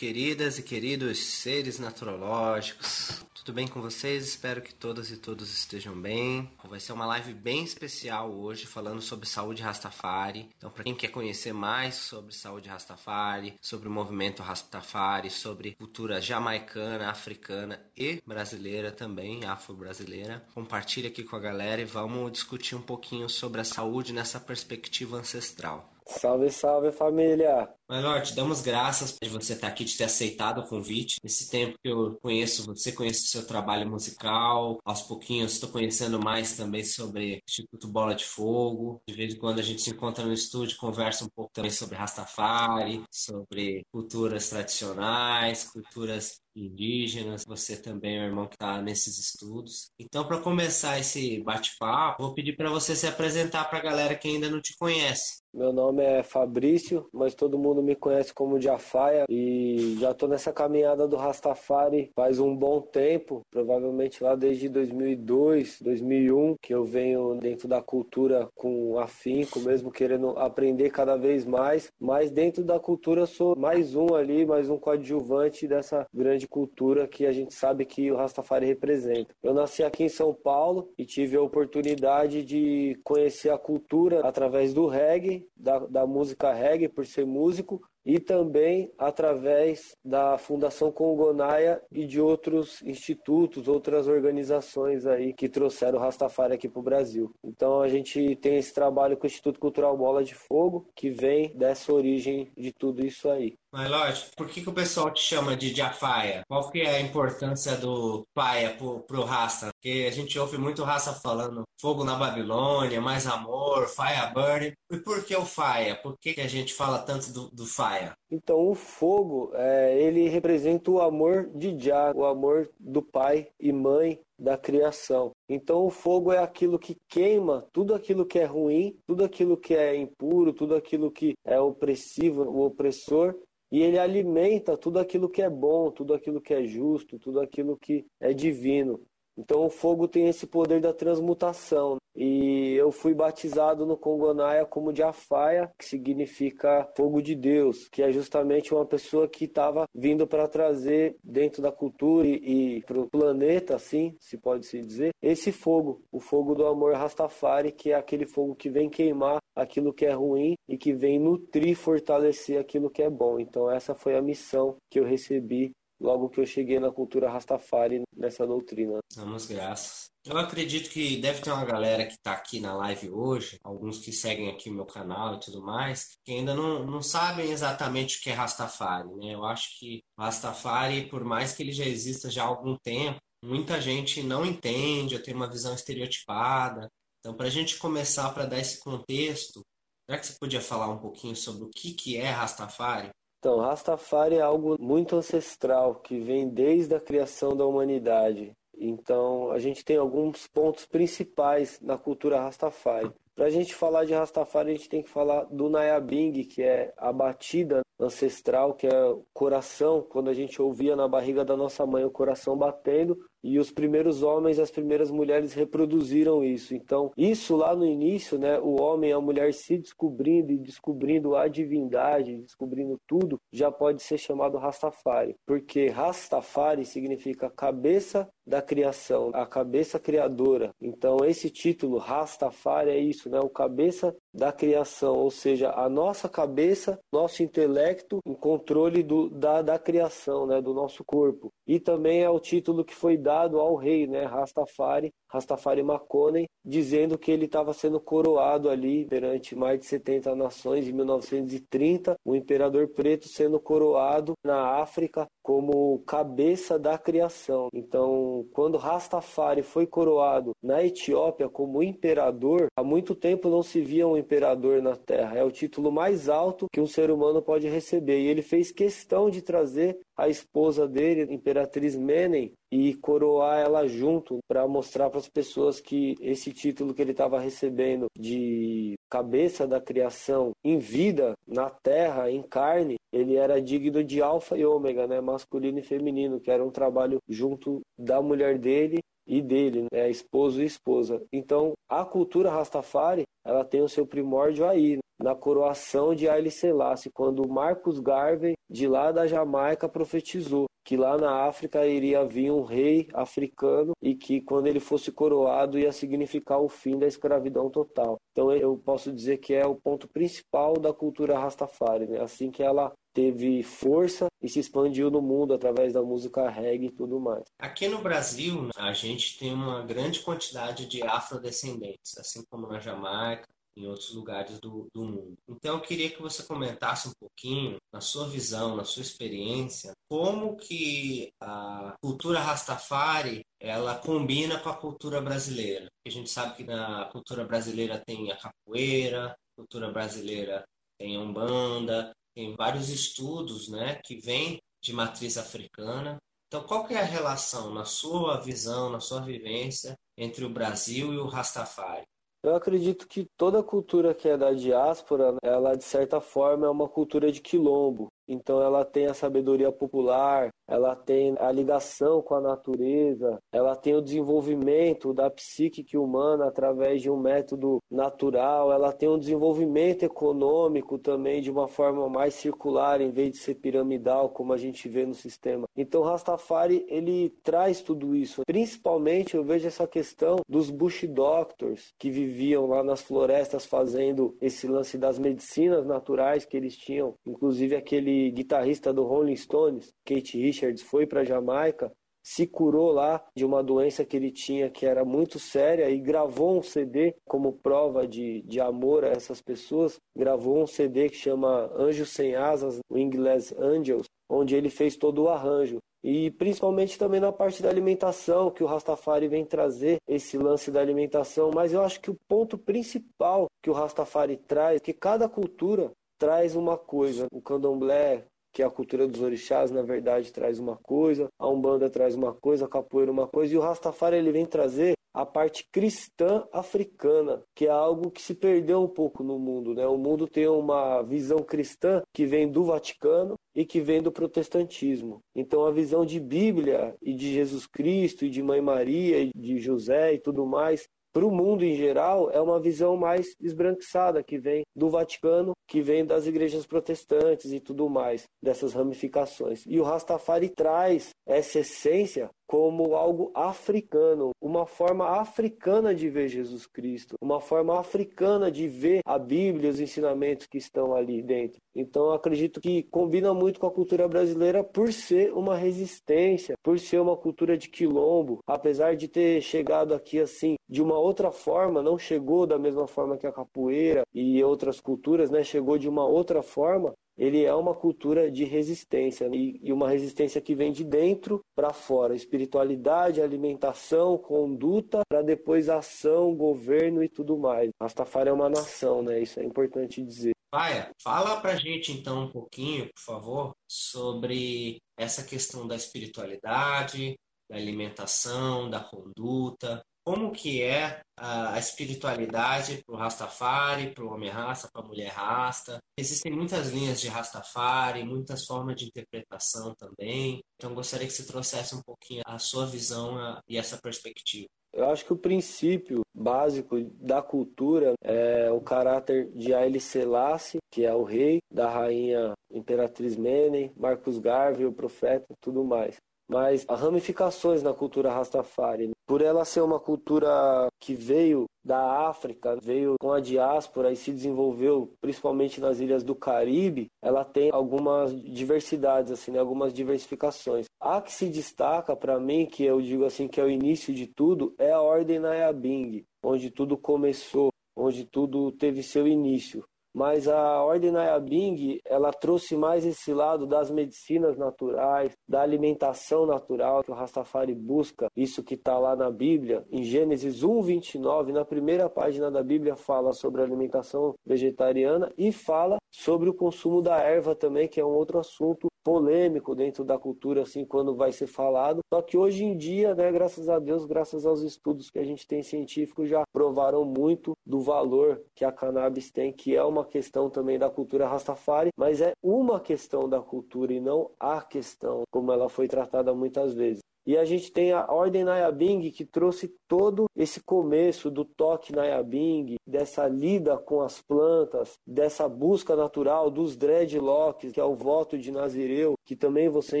Queridas e queridos seres naturológicos, tudo bem com vocês? Espero que todas e todos estejam bem. Vai ser uma live bem especial hoje, falando sobre saúde Rastafari. Então, para quem quer conhecer mais sobre saúde Rastafari, sobre o movimento Rastafari, sobre cultura jamaicana, africana e brasileira também, afro-brasileira, compartilhe aqui com a galera e vamos discutir um pouquinho sobre a saúde nessa perspectiva ancestral. Salve, salve família! Melhor, te damos graças por você estar aqui, de ter aceitado o convite. Esse tempo que eu conheço você, conheço o seu trabalho musical, aos pouquinhos estou conhecendo mais também sobre o Instituto Bola de Fogo. De vez em quando a gente se encontra no estúdio, conversa um pouco também sobre Rastafari, sobre culturas tradicionais, culturas indígenas. Você também é o irmão que está nesses estudos. Então, para começar esse bate-papo, vou pedir para você se apresentar para a galera que ainda não te conhece. Meu nome é Fabrício, mas todo mundo me conhece como Jafaia e já tô nessa caminhada do Rastafari faz um bom tempo, provavelmente lá desde 2002, 2001, que eu venho dentro da cultura com afinco, mesmo querendo aprender cada vez mais, mas dentro da cultura eu sou mais um ali, mais um coadjuvante dessa grande cultura que a gente sabe que o Rastafari representa. Eu nasci aqui em São Paulo e tive a oportunidade de conhecer a cultura através do reggae da, da música reggae, por ser músico, beaucoup. E também através da Fundação Congonaia e de outros institutos, outras organizações aí que trouxeram o Rastafari aqui para o Brasil. Então a gente tem esse trabalho com o Instituto Cultural Bola de Fogo, que vem dessa origem de tudo isso aí. Mas lógico, por que, que o pessoal te chama de Jafaia? Qual que é a importância do paia pro, pro Rasta? Porque a gente ouve muito Rasta falando fogo na Babilônia, mais amor, fire burn. E por que o Faia? Por que, que a gente fala tanto do, do Faia? Então o fogo, é, ele representa o amor de Jah, o amor do pai e mãe da criação. Então o fogo é aquilo que queima tudo aquilo que é ruim, tudo aquilo que é impuro, tudo aquilo que é opressivo, o opressor, e ele alimenta tudo aquilo que é bom, tudo aquilo que é justo, tudo aquilo que é divino. Então o fogo tem esse poder da transmutação. E eu fui batizado no Congonaia como Jafaia, que significa fogo de Deus, que é justamente uma pessoa que estava vindo para trazer dentro da cultura e, e para o planeta, assim, se pode se dizer, esse fogo, o fogo do amor Rastafari, que é aquele fogo que vem queimar aquilo que é ruim e que vem nutrir, fortalecer aquilo que é bom. Então essa foi a missão que eu recebi logo que eu cheguei na cultura Rastafari nessa doutrina. Damos graças. Eu acredito que deve ter uma galera que está aqui na live hoje, alguns que seguem aqui o meu canal e tudo mais, que ainda não, não sabem exatamente o que é Rastafari. Né? Eu acho que Rastafari, por mais que ele já exista já há algum tempo, muita gente não entende, ou tem uma visão estereotipada. Então, para a gente começar, para dar esse contexto, será que você podia falar um pouquinho sobre o que, que é Rastafari? Então, Rastafari é algo muito ancestral que vem desde a criação da humanidade. Então, a gente tem alguns pontos principais na cultura Rastafari. Para a gente falar de Rastafari, a gente tem que falar do Nayabing, que é a batida ancestral, que é o coração, quando a gente ouvia na barriga da nossa mãe o coração batendo, e os primeiros homens e as primeiras mulheres reproduziram isso. Então, isso lá no início, né, o homem e a mulher se descobrindo e descobrindo a divindade, descobrindo tudo, já pode ser chamado Rastafari, porque Rastafari significa cabeça da criação, a cabeça criadora. Então, esse título Rastafari é isso, né, o cabeça da criação, ou seja, a nossa cabeça, nosso intelecto em controle do, da, da criação, né, do nosso corpo. E também é o título que foi dado ao rei, né, Rastafari, Rastafari Makonnen, dizendo que ele estava sendo coroado ali perante mais de 70 nações em 1930, o imperador preto sendo coroado na África como cabeça da criação. Então, quando Rastafari foi coroado na Etiópia como imperador, há muito tempo não se via um imperador na Terra. É o título mais alto que um ser humano pode receber. E ele fez questão de trazer a esposa dele, Imperatriz Menem, e coroar ela junto para mostrar para as pessoas que esse título que ele estava recebendo de cabeça da criação em vida, na terra, em carne, ele era digno de alfa e ômega, né, masculino e feminino, que era um trabalho junto da mulher dele e dele, né, esposo e esposa. Então, a cultura Rastafari, ela tem o seu primórdio aí, na coroação de Haile Selassie, quando Marcus Garvey, de lá da Jamaica, profetizou que lá na África iria vir um rei africano e que quando ele fosse coroado ia significar o fim da escravidão total. Então eu posso dizer que é o ponto principal da cultura Rastafari, né? assim que ela teve força e se expandiu no mundo através da música reggae e tudo mais. Aqui no Brasil, a gente tem uma grande quantidade de afrodescendentes, assim como na Jamaica, em outros lugares do, do mundo. Então eu queria que você comentasse um pouquinho, na sua visão, na sua experiência, como que a cultura Rastafari ela combina com a cultura brasileira. A gente sabe que na cultura brasileira tem a capoeira, cultura brasileira tem a umbanda, tem vários estudos, né, que vêm de matriz africana. Então, qual que é a relação, na sua visão, na sua vivência, entre o Brasil e o Rastafari? Eu acredito que toda cultura que é da diáspora, ela de certa forma é uma cultura de quilombo. Então ela tem a sabedoria popular, ela tem a ligação com a natureza, ela tem o desenvolvimento da psique humana através de um método natural, ela tem um desenvolvimento econômico também de uma forma mais circular em vez de ser piramidal como a gente vê no sistema. Então Rastafari ele traz tudo isso. Principalmente eu vejo essa questão dos bush doctors que viviam lá nas florestas fazendo esse lance das medicinas naturais que eles tinham, inclusive aquele guitarrista do Rolling Stones, Kate Richards, foi para Jamaica, se curou lá de uma doença que ele tinha que era muito séria e gravou um CD como prova de, de amor a essas pessoas. Gravou um CD que chama Anjos Sem Asas, o inglês Angels, onde ele fez todo o arranjo. E principalmente também na parte da alimentação, que o Rastafari vem trazer esse lance da alimentação. Mas eu acho que o ponto principal que o Rastafari traz que cada cultura traz uma coisa. O candomblé, que é a cultura dos orixás, na verdade traz uma coisa, a Umbanda traz uma coisa, a capoeira uma coisa, e o Rastafari ele vem trazer a parte cristã africana, que é algo que se perdeu um pouco no mundo. Né? O mundo tem uma visão cristã que vem do Vaticano e que vem do protestantismo. Então a visão de Bíblia e de Jesus Cristo e de Mãe Maria e de José e tudo mais para o mundo em geral, é uma visão mais esbranquiçada, que vem do Vaticano, que vem das igrejas protestantes e tudo mais, dessas ramificações. E o Rastafari traz essa essência como algo africano, uma forma africana de ver Jesus Cristo, uma forma africana de ver a Bíblia os ensinamentos que estão ali dentro. Então acredito que combina muito com a cultura brasileira por ser uma resistência, por ser uma cultura de quilombo, apesar de ter chegado aqui assim de uma outra forma, não chegou da mesma forma que a capoeira e outras culturas, né? Chegou de uma outra forma, ele é uma cultura de resistência e, e uma resistência que vem de dentro para fora, espiritualidade, alimentação, conduta, para depois ação, governo e tudo mais. Rastafari é uma nação, né? Isso é importante dizer. Paia, fala pra gente então um pouquinho, por favor, sobre essa questão da espiritualidade, da alimentação, da conduta, como que é a, espiritualidade para o Rastafari, para o homem rasta, para a mulher rasta. Existem muitas linhas de Rastafari, muitas formas de interpretação também. Então gostaria que você trouxesse um pouquinho a sua visão e essa perspectiva. Eu acho que o princípio básico da cultura é o caráter de Haile Selassie, que é o rei, da rainha Imperatriz Menem, Marcos Garvey, o profeta, tudo mais mas as ramificações na cultura Rastafari, por ela ser uma cultura que veio da África, veio com a diáspora e se desenvolveu principalmente nas ilhas do Caribe, ela tem algumas diversidades, assim, né? algumas diversificações. A que se destaca para mim, que eu digo assim que é o início de tudo, é a Ordem Nayabing, onde tudo começou, onde tudo teve seu início mas a Ordem Nayabing ela trouxe mais esse lado das medicinas naturais, da alimentação natural que o Rastafari busca, isso que está lá na Bíblia, em Gênesis 1, 29, na primeira página da Bíblia fala sobre alimentação vegetariana e fala sobre o consumo da erva também, que é um outro assunto polêmico dentro da cultura, assim, quando vai ser falado. Só que hoje em dia, né, graças a Deus, graças aos estudos que a gente tem científicos, já provaram muito do valor que a cannabis tem, que é uma questão também da cultura Rastafari, mas é uma questão da cultura e não a questão como ela foi tratada muitas vezes. E a gente tem a Ordem Nayabing, que trouxe todo esse começo do toque Nayabing, dessa lida com as plantas, dessa busca natural dos dreadlocks, que é o voto de Nazireu, que também você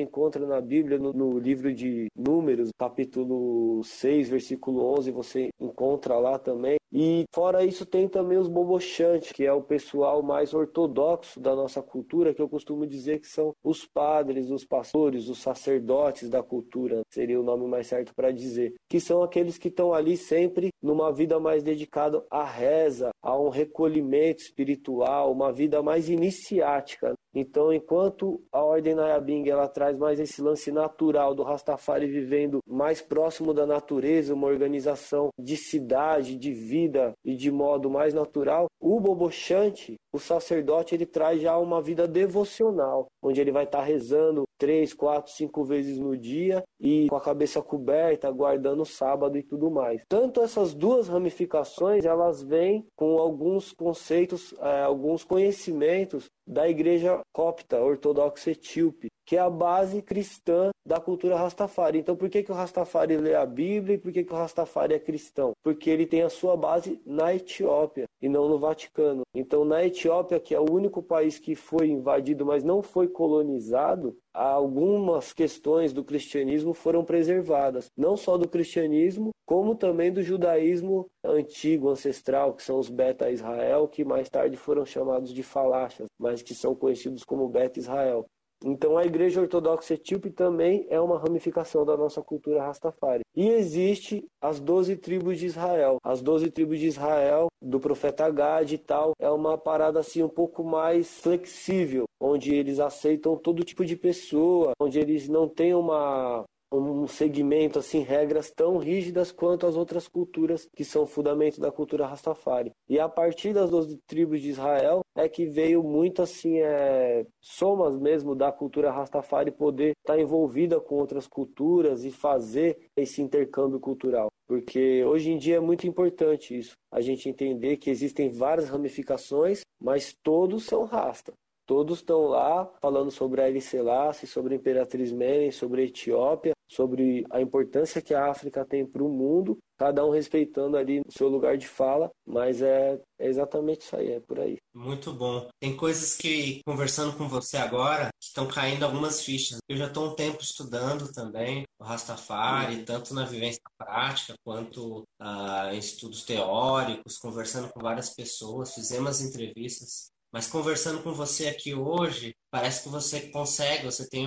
encontra na Bíblia, no, no livro de Números, capítulo 6, versículo 11, você encontra lá também. E fora isso tem também os bobochantes, que é o pessoal mais ortodoxo da nossa cultura, que eu costumo dizer que são os padres, os pastores, os sacerdotes da cultura, seria o nome mais certo para dizer, que são aqueles que estão ali sempre numa vida mais dedicada à reza, a um recolhimento espiritual, uma vida mais iniciática. Então, enquanto a Ordem Nayabing ela traz mais esse lance natural do Rastafari vivendo mais próximo da natureza, uma organização de cidade, de vida e de modo mais natural, o Bobochante, o sacerdote, ele traz já uma vida devocional, onde ele vai estar rezando três, quatro, cinco vezes no dia e com a cabeça coberta, guardando o sábado e tudo mais. Tanto essas duas ramificações, elas vêm com alguns conceitos, é, alguns conhecimentos da igreja copta, ortodoxa etíope, que é a base cristã da cultura Rastafari. Então, por que, que o Rastafari lê a Bíblia e por que, que o Rastafari é cristão? Porque ele tem a sua base na Etiópia e não no Vaticano. Então, na Etiópia, que é o único país que foi invadido, mas não foi colonizado, algumas questões do cristianismo foram preservadas. Não só do cristianismo, como também do judaísmo antigo, ancestral, que são os Beta Israel, que mais tarde foram chamados de falachas, mas que são conhecidos como Beta Israel. Então a Igreja Ortodoxa Etíope também é uma ramificação da nossa cultura Rastafari. E existe as doze tribos de Israel. As doze tribos de Israel, do profeta Gad e tal, é uma parada assim um pouco mais flexível, onde eles aceitam todo tipo de pessoa, onde eles não têm uma um segmento, assim, regras tão rígidas quanto as outras culturas que são fundamento da cultura Rastafari. E a partir das 12 tribos de Israel é que veio muito, assim, é, somas mesmo da cultura Rastafari poder estar tá envolvida com outras culturas e fazer esse intercâmbio cultural. Porque hoje em dia é muito importante isso, a gente entender que existem várias ramificações, mas todos são Rasta. Todos estão lá falando sobre a Haile Selassie, sobre a Imperatriz Menem, sobre a Etiópia, sobre a importância que a África tem para o mundo, cada um respeitando ali o seu lugar de fala, mas é, é, exatamente isso aí, é por aí. Muito bom. Tem coisas que, conversando com você agora, estão caindo algumas fichas. Eu já estou um tempo estudando também o Rastafari, tanto na vivência prática quanto uh, em estudos teóricos, conversando com várias pessoas, fizemos entrevistas mas conversando com você aqui hoje, parece que você consegue, você tem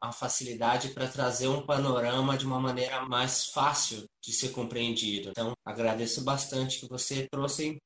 a facilidade para trazer um panorama de uma maneira mais fácil de ser compreendido. Então, agradeço bastante que você trouxe em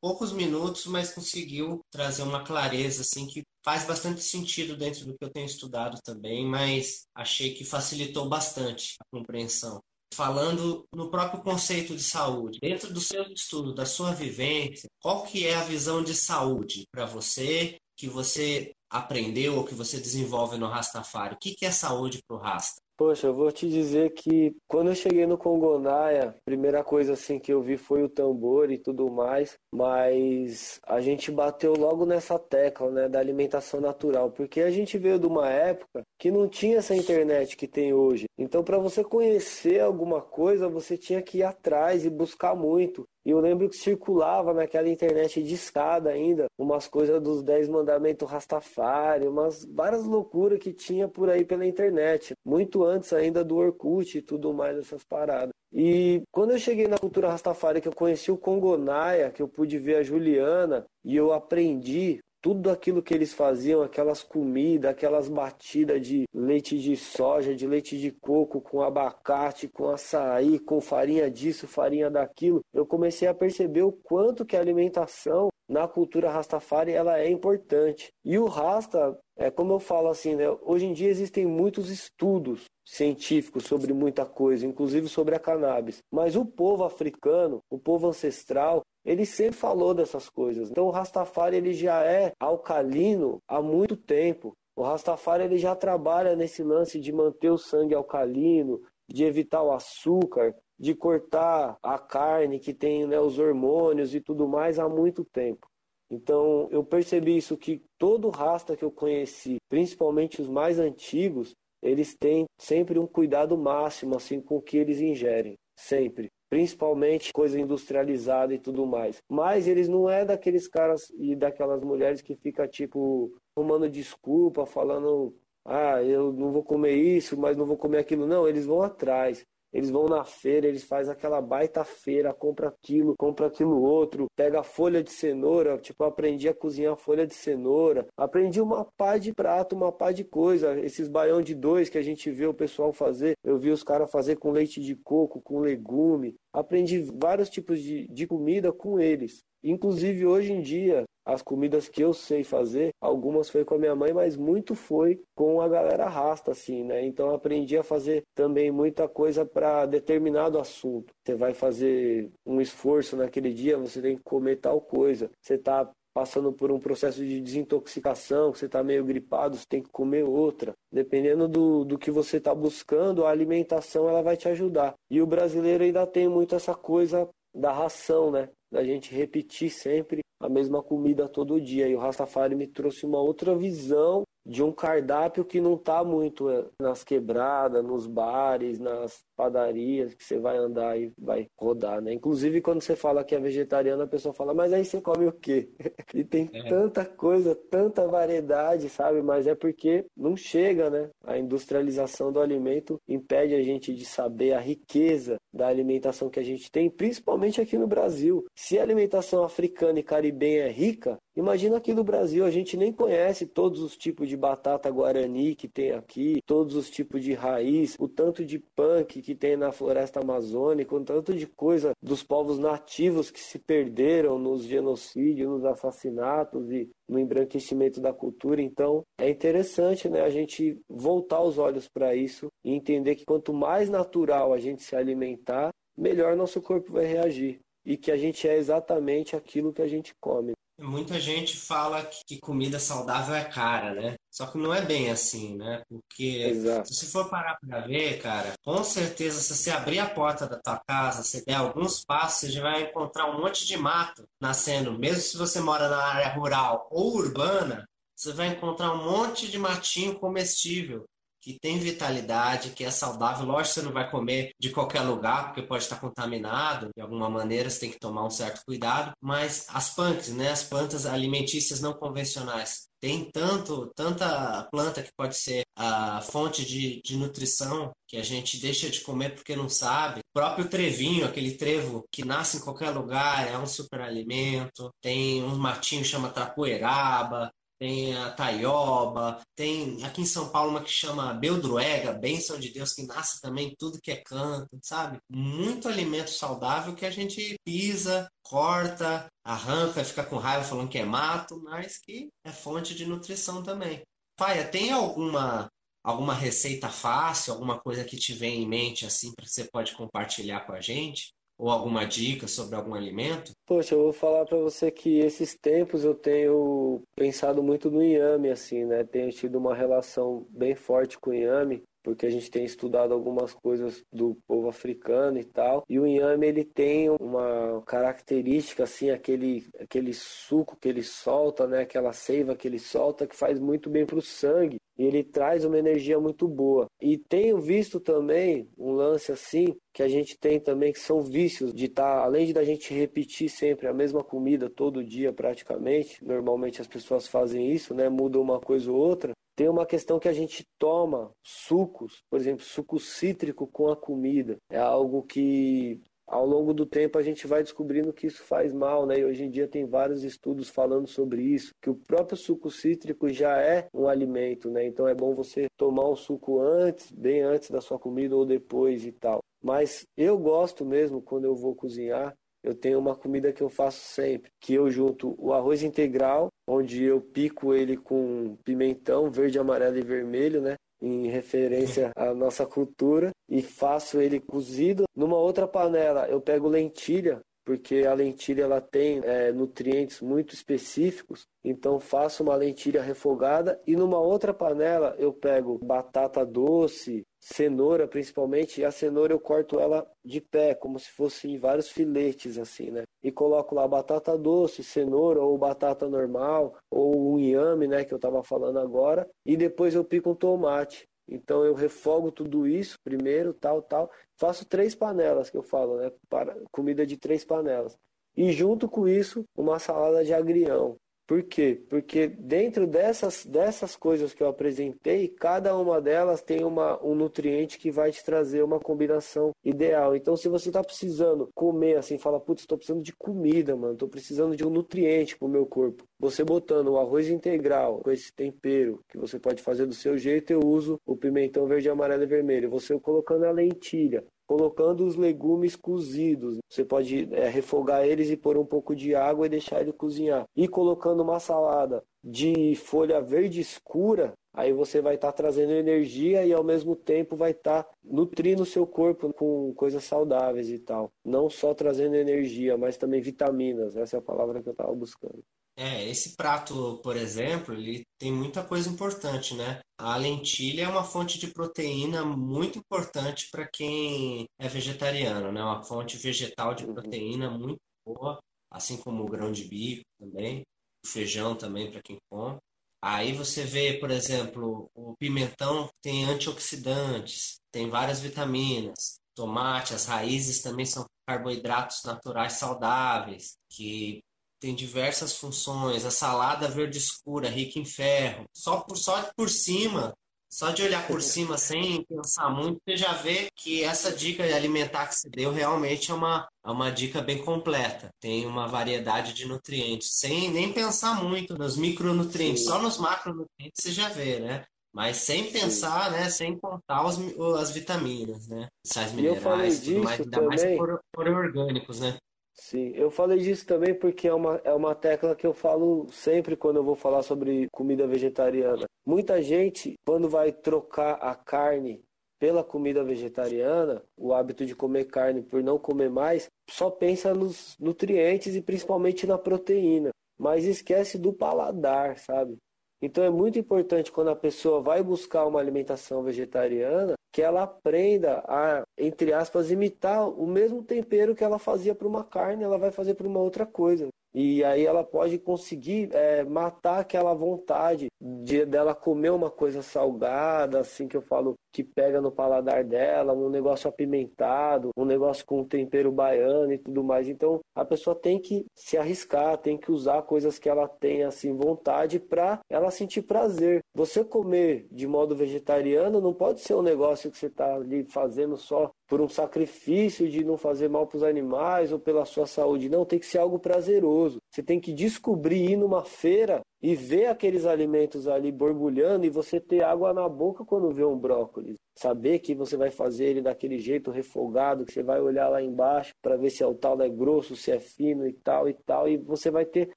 poucos minutos, mas conseguiu trazer uma clareza assim que faz bastante sentido dentro do que eu tenho estudado também, mas achei que facilitou bastante a compreensão falando no próprio conceito de saúde. Dentro do seu estudo, da sua vivência, qual que é a visão de saúde para você que você aprendeu ou que você desenvolve no Rastafari? O que, que é saúde para o Rasta? Poxa, eu vou te dizer que quando eu cheguei no Congonaia, a primeira coisa assim que eu vi foi o tambor e tudo mais, mas a gente bateu logo nessa tecla, né, da alimentação natural, porque a gente veio de uma época que não tinha essa internet que tem hoje. Então, para você conhecer alguma coisa, você tinha que ir atrás e buscar muito. E eu lembro que circulava naquela internet de escada ainda, umas coisas dos Dez Mandamentos Rastafari, umas várias loucuras que tinha por aí pela internet. Muito antes ainda do Orkut e tudo mais, essas paradas. E quando eu cheguei na cultura Rastafari, que eu conheci o Congonaia, que eu pude ver a Juliana, e eu aprendi tudo aquilo que eles faziam, aquelas comidas, aquelas batidas de leite de soja, de leite de coco, com abacate, com açaí, com farinha disso, farinha daquilo, eu comecei a perceber o quanto que a alimentação na cultura Rastafari ela é importante. E o Rasta, é como eu falo assim, né? Hoje em dia existem muitos estudos científicos sobre muita coisa, inclusive sobre a cannabis. Mas o povo africano, o povo ancestral, ele sempre falou dessas coisas. Então o Rastafari ele já é alcalino há muito tempo. O Rastafari ele já trabalha nesse lance de manter o sangue alcalino, de evitar o açúcar, de cortar a carne que tem né, os hormônios e tudo mais há muito tempo. Então eu percebi isso que todo rasta que eu conheci, principalmente os mais antigos, eles têm sempre um cuidado máximo assim com o que eles ingerem, sempre principalmente coisa industrializada e tudo mais. Mas eles não é daqueles caras e daquelas mulheres que fica tipo tomando desculpa, falando ah, eu não vou comer isso, mas não vou comer aquilo. Não, eles vão atrás. Eles vão na feira, eles fazem aquela baita feira, compra aquilo, compra aquilo outro, pega folha de cenoura, tipo, aprendi a cozinhar folha de cenoura, aprendi uma pá de prato, uma pá de coisa, esses baião de dois que a gente vê o pessoal fazer, eu vi os caras fazer com leite de coco, com legume, aprendi vários tipos de, de comida com eles. Inclusive hoje em dia, as comidas que eu sei fazer, algumas foi com a minha mãe, mas muito foi com a galera rasta, assim, né? Então aprendi a fazer também muita coisa para determinado assunto. Você vai fazer um esforço naquele dia, você tem que comer tal coisa. Você tá passando por um processo de desintoxicação, você está meio gripado, você tem que comer outra. Dependendo do, do que você está buscando, a alimentação ela vai te ajudar. E o brasileiro ainda tem muito essa coisa da ração, né? Da gente repetir sempre a mesma comida todo dia. E o Rastafari me trouxe uma outra visão de um cardápio que não está muito é, nas quebradas, nos bares, nas padarias que você vai andar e vai rodar, né? Inclusive quando você fala que é vegetariano, a pessoa fala, mas aí você come o quê? e tem é. tanta coisa, tanta variedade, sabe? Mas é porque não chega, né? A industrialização do alimento impede a gente de saber a riqueza da alimentação que a gente tem, principalmente aqui no Brasil. Se a alimentação africana e caribenha é rica, Imagina aqui no Brasil, a gente nem conhece todos os tipos de batata guarani que tem aqui, todos os tipos de raiz, o tanto de punk que tem na floresta amazônica, o tanto de coisa dos povos nativos que se perderam nos genocídios, nos assassinatos e no embranquecimento da cultura. Então, é interessante né, a gente voltar os olhos para isso e entender que quanto mais natural a gente se alimentar, melhor nosso corpo vai reagir. E que a gente é exatamente aquilo que a gente come. Muita gente fala que comida saudável é cara, né? Só que não é bem assim, né? Porque Exato. se você for parar para ver, cara, com certeza se você abrir a porta da tua casa, você der alguns passos, você já vai encontrar um monte de mato nascendo. Mesmo se você mora na área rural ou urbana, você vai encontrar um monte de matinho comestível que tem vitalidade, que é saudável. Lógico, você não vai comer de qualquer lugar, porque pode estar contaminado. De alguma maneira, você tem que tomar um certo cuidado. Mas as punks, né, as plantas alimentícias não convencionais, tem tanto, tanta planta que pode ser a fonte de, de nutrição que a gente deixa de comer porque não sabe. O próprio trevinho, aquele trevo que nasce em qualquer lugar, é um superalimento. Tem um matinho que chama trapoeraba, tem a taioba, tem aqui em São Paulo uma que chama beldroega, bênção de Deus, que nasce também tudo que é canto, sabe? Muito alimento saudável que a gente pisa, corta, arranca, fica com raiva falando que é mato, mas que é fonte de nutrição também. Faia, tem alguma alguma receita fácil, alguma coisa que te vem em mente assim para você pode compartilhar com a gente? Ou alguma dica sobre algum alimento? Poxa, eu vou falar para você que esses tempos eu tenho pensado muito no inhame, assim, né? Tenho tido uma relação bem forte com o inhame porque a gente tem estudado algumas coisas do povo africano e tal. E o inhame ele tem uma característica assim, aquele aquele suco que ele solta, né, aquela seiva que ele solta que faz muito bem para o sangue. E ele traz uma energia muito boa. E tenho visto também um lance assim que a gente tem também que são vícios de estar, tá, além de da gente repetir sempre a mesma comida todo dia praticamente, normalmente as pessoas fazem isso, né, mudam uma coisa ou outra, tem uma questão que a gente toma sucos, por exemplo, suco cítrico com a comida. É algo que ao longo do tempo a gente vai descobrindo que isso faz mal, né? E hoje em dia tem vários estudos falando sobre isso, que o próprio suco cítrico já é um alimento, né? Então é bom você tomar o suco antes, bem antes da sua comida ou depois e tal. Mas eu gosto mesmo quando eu vou cozinhar eu tenho uma comida que eu faço sempre, que eu junto o arroz integral, onde eu pico ele com pimentão verde, amarelo e vermelho, né? Em referência à nossa cultura, e faço ele cozido. Numa outra panela, eu pego lentilha, porque a lentilha ela tem é, nutrientes muito específicos. Então faço uma lentilha refogada e numa outra panela eu pego batata doce, cenoura principalmente, e a cenoura eu corto ela de pé, como se fosse vários filetes assim, né? E coloco lá batata doce, cenoura ou batata normal, ou um inhame, né, que eu tava falando agora, e depois eu pico um tomate. Então eu refogo tudo isso primeiro, tal, tal. Faço três panelas que eu falo, né? Para comida de três panelas. E junto com isso, uma salada de agrião. Por quê? Porque dentro dessas, dessas coisas que eu apresentei, cada uma delas tem uma, um nutriente que vai te trazer uma combinação ideal. Então, se você está precisando comer assim, fala, putz, estou precisando de comida, mano, estou precisando de um nutriente para o meu corpo. Você botando o arroz integral com esse tempero que você pode fazer do seu jeito, eu uso o pimentão verde, amarelo e vermelho. Você colocando a lentilha, colocando os legumes cozidos. Você pode é, refogar eles e pôr um pouco de água e deixar ele cozinhar. E colocando uma salada de folha verde escura, aí você vai estar tá trazendo energia e ao mesmo tempo vai estar tá nutrindo o seu corpo com coisas saudáveis e tal. Não só trazendo energia, mas também vitaminas. Essa é a palavra que eu estava buscando. É, esse prato, por exemplo, ele tem muita coisa importante, né? A lentilha é uma fonte de proteína muito importante para quem é vegetariano, né? Uma fonte vegetal de uhum. proteína muito boa, assim como o grão de bico também, o feijão também para quem come. Aí você vê, por exemplo, o pimentão tem antioxidantes, tem várias vitaminas. Tomate, as raízes também são carboidratos naturais saudáveis, que tem diversas funções. A salada verde escura, rica em ferro. Só por, só por cima, só de olhar por cima sem pensar muito, você já vê que essa dica alimentar que você deu realmente é uma, é uma dica bem completa. Tem uma variedade de nutrientes, sem nem pensar muito nos micronutrientes, Sim. só nos macronutrientes você já vê, né? Mas sem pensar, Sim. né? Sem contar os, as vitaminas, né? Sais minerais, disso mais, ainda também. mais por, por orgânicos, né? Sim, eu falei disso também porque é uma, é uma tecla que eu falo sempre quando eu vou falar sobre comida vegetariana. Muita gente, quando vai trocar a carne pela comida vegetariana, o hábito de comer carne por não comer mais, só pensa nos nutrientes e principalmente na proteína, mas esquece do paladar, sabe? Então é muito importante quando a pessoa vai buscar uma alimentação vegetariana que ela aprenda a, entre aspas, imitar o mesmo tempero que ela fazia para uma carne, ela vai fazer para uma outra coisa. E aí ela pode conseguir é, matar aquela vontade de dela comer uma coisa salgada, assim que eu falo, que pega no paladar dela, um negócio apimentado, um negócio com tempero baiano e tudo mais. Então a pessoa tem que se arriscar, tem que usar coisas que ela tem assim vontade para ela sentir prazer. Você comer de modo vegetariano não pode ser um negócio que você está ali fazendo só por um sacrifício de não fazer mal para os animais ou pela sua saúde. Não, tem que ser algo prazeroso. Você tem que descobrir ir numa feira e ver aqueles alimentos ali borbulhando e você ter água na boca quando vê um brócolis. Saber que você vai fazer ele daquele jeito refogado, que você vai olhar lá embaixo para ver se é o tal é grosso, se é fino e tal e tal, e você vai ter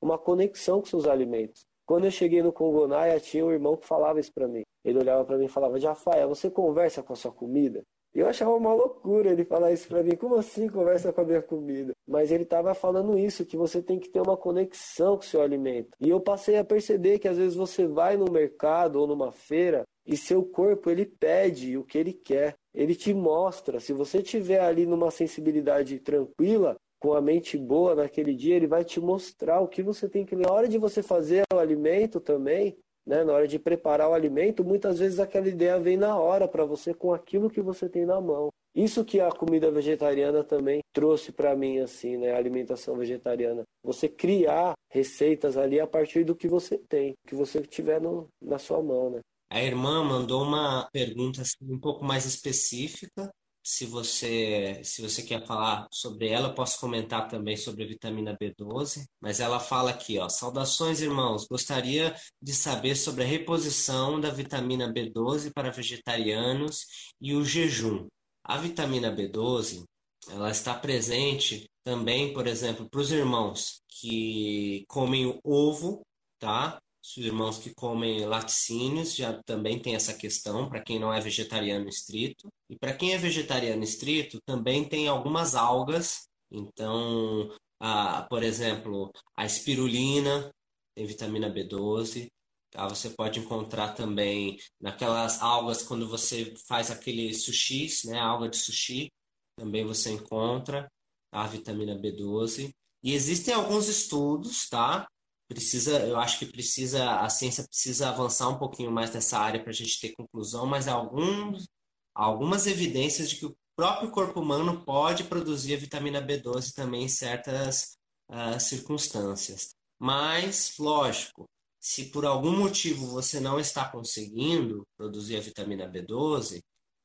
uma conexão com seus alimentos. Quando eu cheguei no Congonaia, tinha um irmão que falava isso para mim. Ele olhava para mim e falava: Jafaia, você conversa com a sua comida? Eu achava uma loucura ele falar isso para mim. Como assim conversa com a minha comida? Mas ele estava falando isso, que você tem que ter uma conexão com o seu alimento. E eu passei a perceber que às vezes você vai no mercado ou numa feira e seu corpo ele pede o que ele quer. Ele te mostra. Se você tiver ali numa sensibilidade tranquila, com a mente boa naquele dia, ele vai te mostrar o que você tem que. Na hora de você fazer o alimento também, né? Na hora de preparar o alimento, muitas vezes aquela ideia vem na hora para você com aquilo que você tem na mão. Isso que a comida vegetariana também trouxe para mim, assim, né? A alimentação vegetariana. Você criar receitas ali a partir do que você tem, que você tiver no, na sua mão, né? A irmã mandou uma pergunta assim, um pouco mais específica se você, se você quer falar sobre ela, posso comentar também sobre a vitamina B12. Mas ela fala aqui, ó, saudações irmãos, gostaria de saber sobre a reposição da vitamina B12 para vegetarianos e o jejum. A vitamina B12, ela está presente também, por exemplo, para os irmãos que comem o ovo, tá? Os irmãos que comem laticínios já também tem essa questão, para quem não é vegetariano estrito. E para quem é vegetariano estrito, também tem algumas algas. Então, a, por exemplo, a espirulina tem vitamina B12. Tá? Você pode encontrar também naquelas algas quando você faz aquele sushi, né? Alga de sushi, também você encontra a vitamina B12. E existem alguns estudos, tá? Precisa, eu acho que precisa, a ciência precisa avançar um pouquinho mais nessa área para a gente ter conclusão, mas há alguns, algumas evidências de que o próprio corpo humano pode produzir a vitamina B12 também em certas uh, circunstâncias. Mas, lógico, se por algum motivo você não está conseguindo produzir a vitamina B12,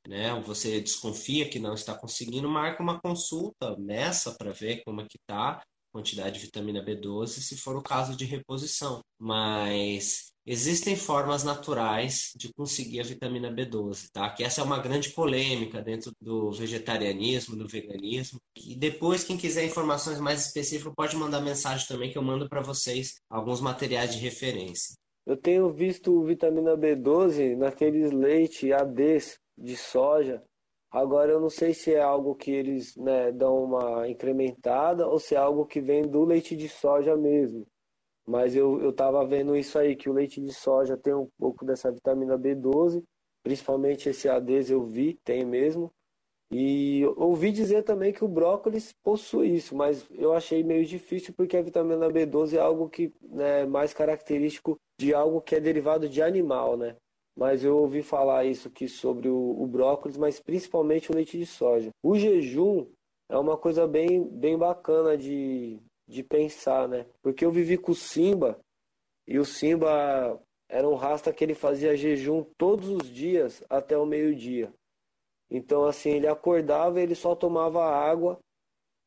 né, você desconfia que não está conseguindo, marca uma consulta, meça para ver como é que está quantidade de vitamina B12, se for o caso de reposição. Mas existem formas naturais de conseguir a vitamina B12, tá? Que essa é uma grande polêmica dentro do vegetarianismo, do veganismo. E depois, quem quiser informações mais específicas, pode mandar mensagem também que eu mando para vocês alguns materiais de referência. Eu tenho visto vitamina B12 naqueles leite ADs de soja Agora eu não sei se é algo que eles né, dão uma incrementada ou se é algo que vem do leite de soja mesmo. Mas eu, eu vendo isso aí, que o leite de soja tem um pouco dessa vitamina B12, principalmente esse ADs eu vi, tem mesmo. E ouvi dizer também que o brócolis possui isso, mas eu achei meio difícil porque a vitamina B12 é algo que né, é mais característico de algo que é derivado de animal, né? Mas eu ouvi falar isso aqui sobre o, o, brócolis, mas principalmente o leite de soja. O jejum é uma coisa bem, bem bacana de, de pensar, né? Porque eu vivi com o Simba e o Simba era um rasta que ele fazia jejum todos os dias até o meio-dia. Então, assim, ele acordava e ele só tomava água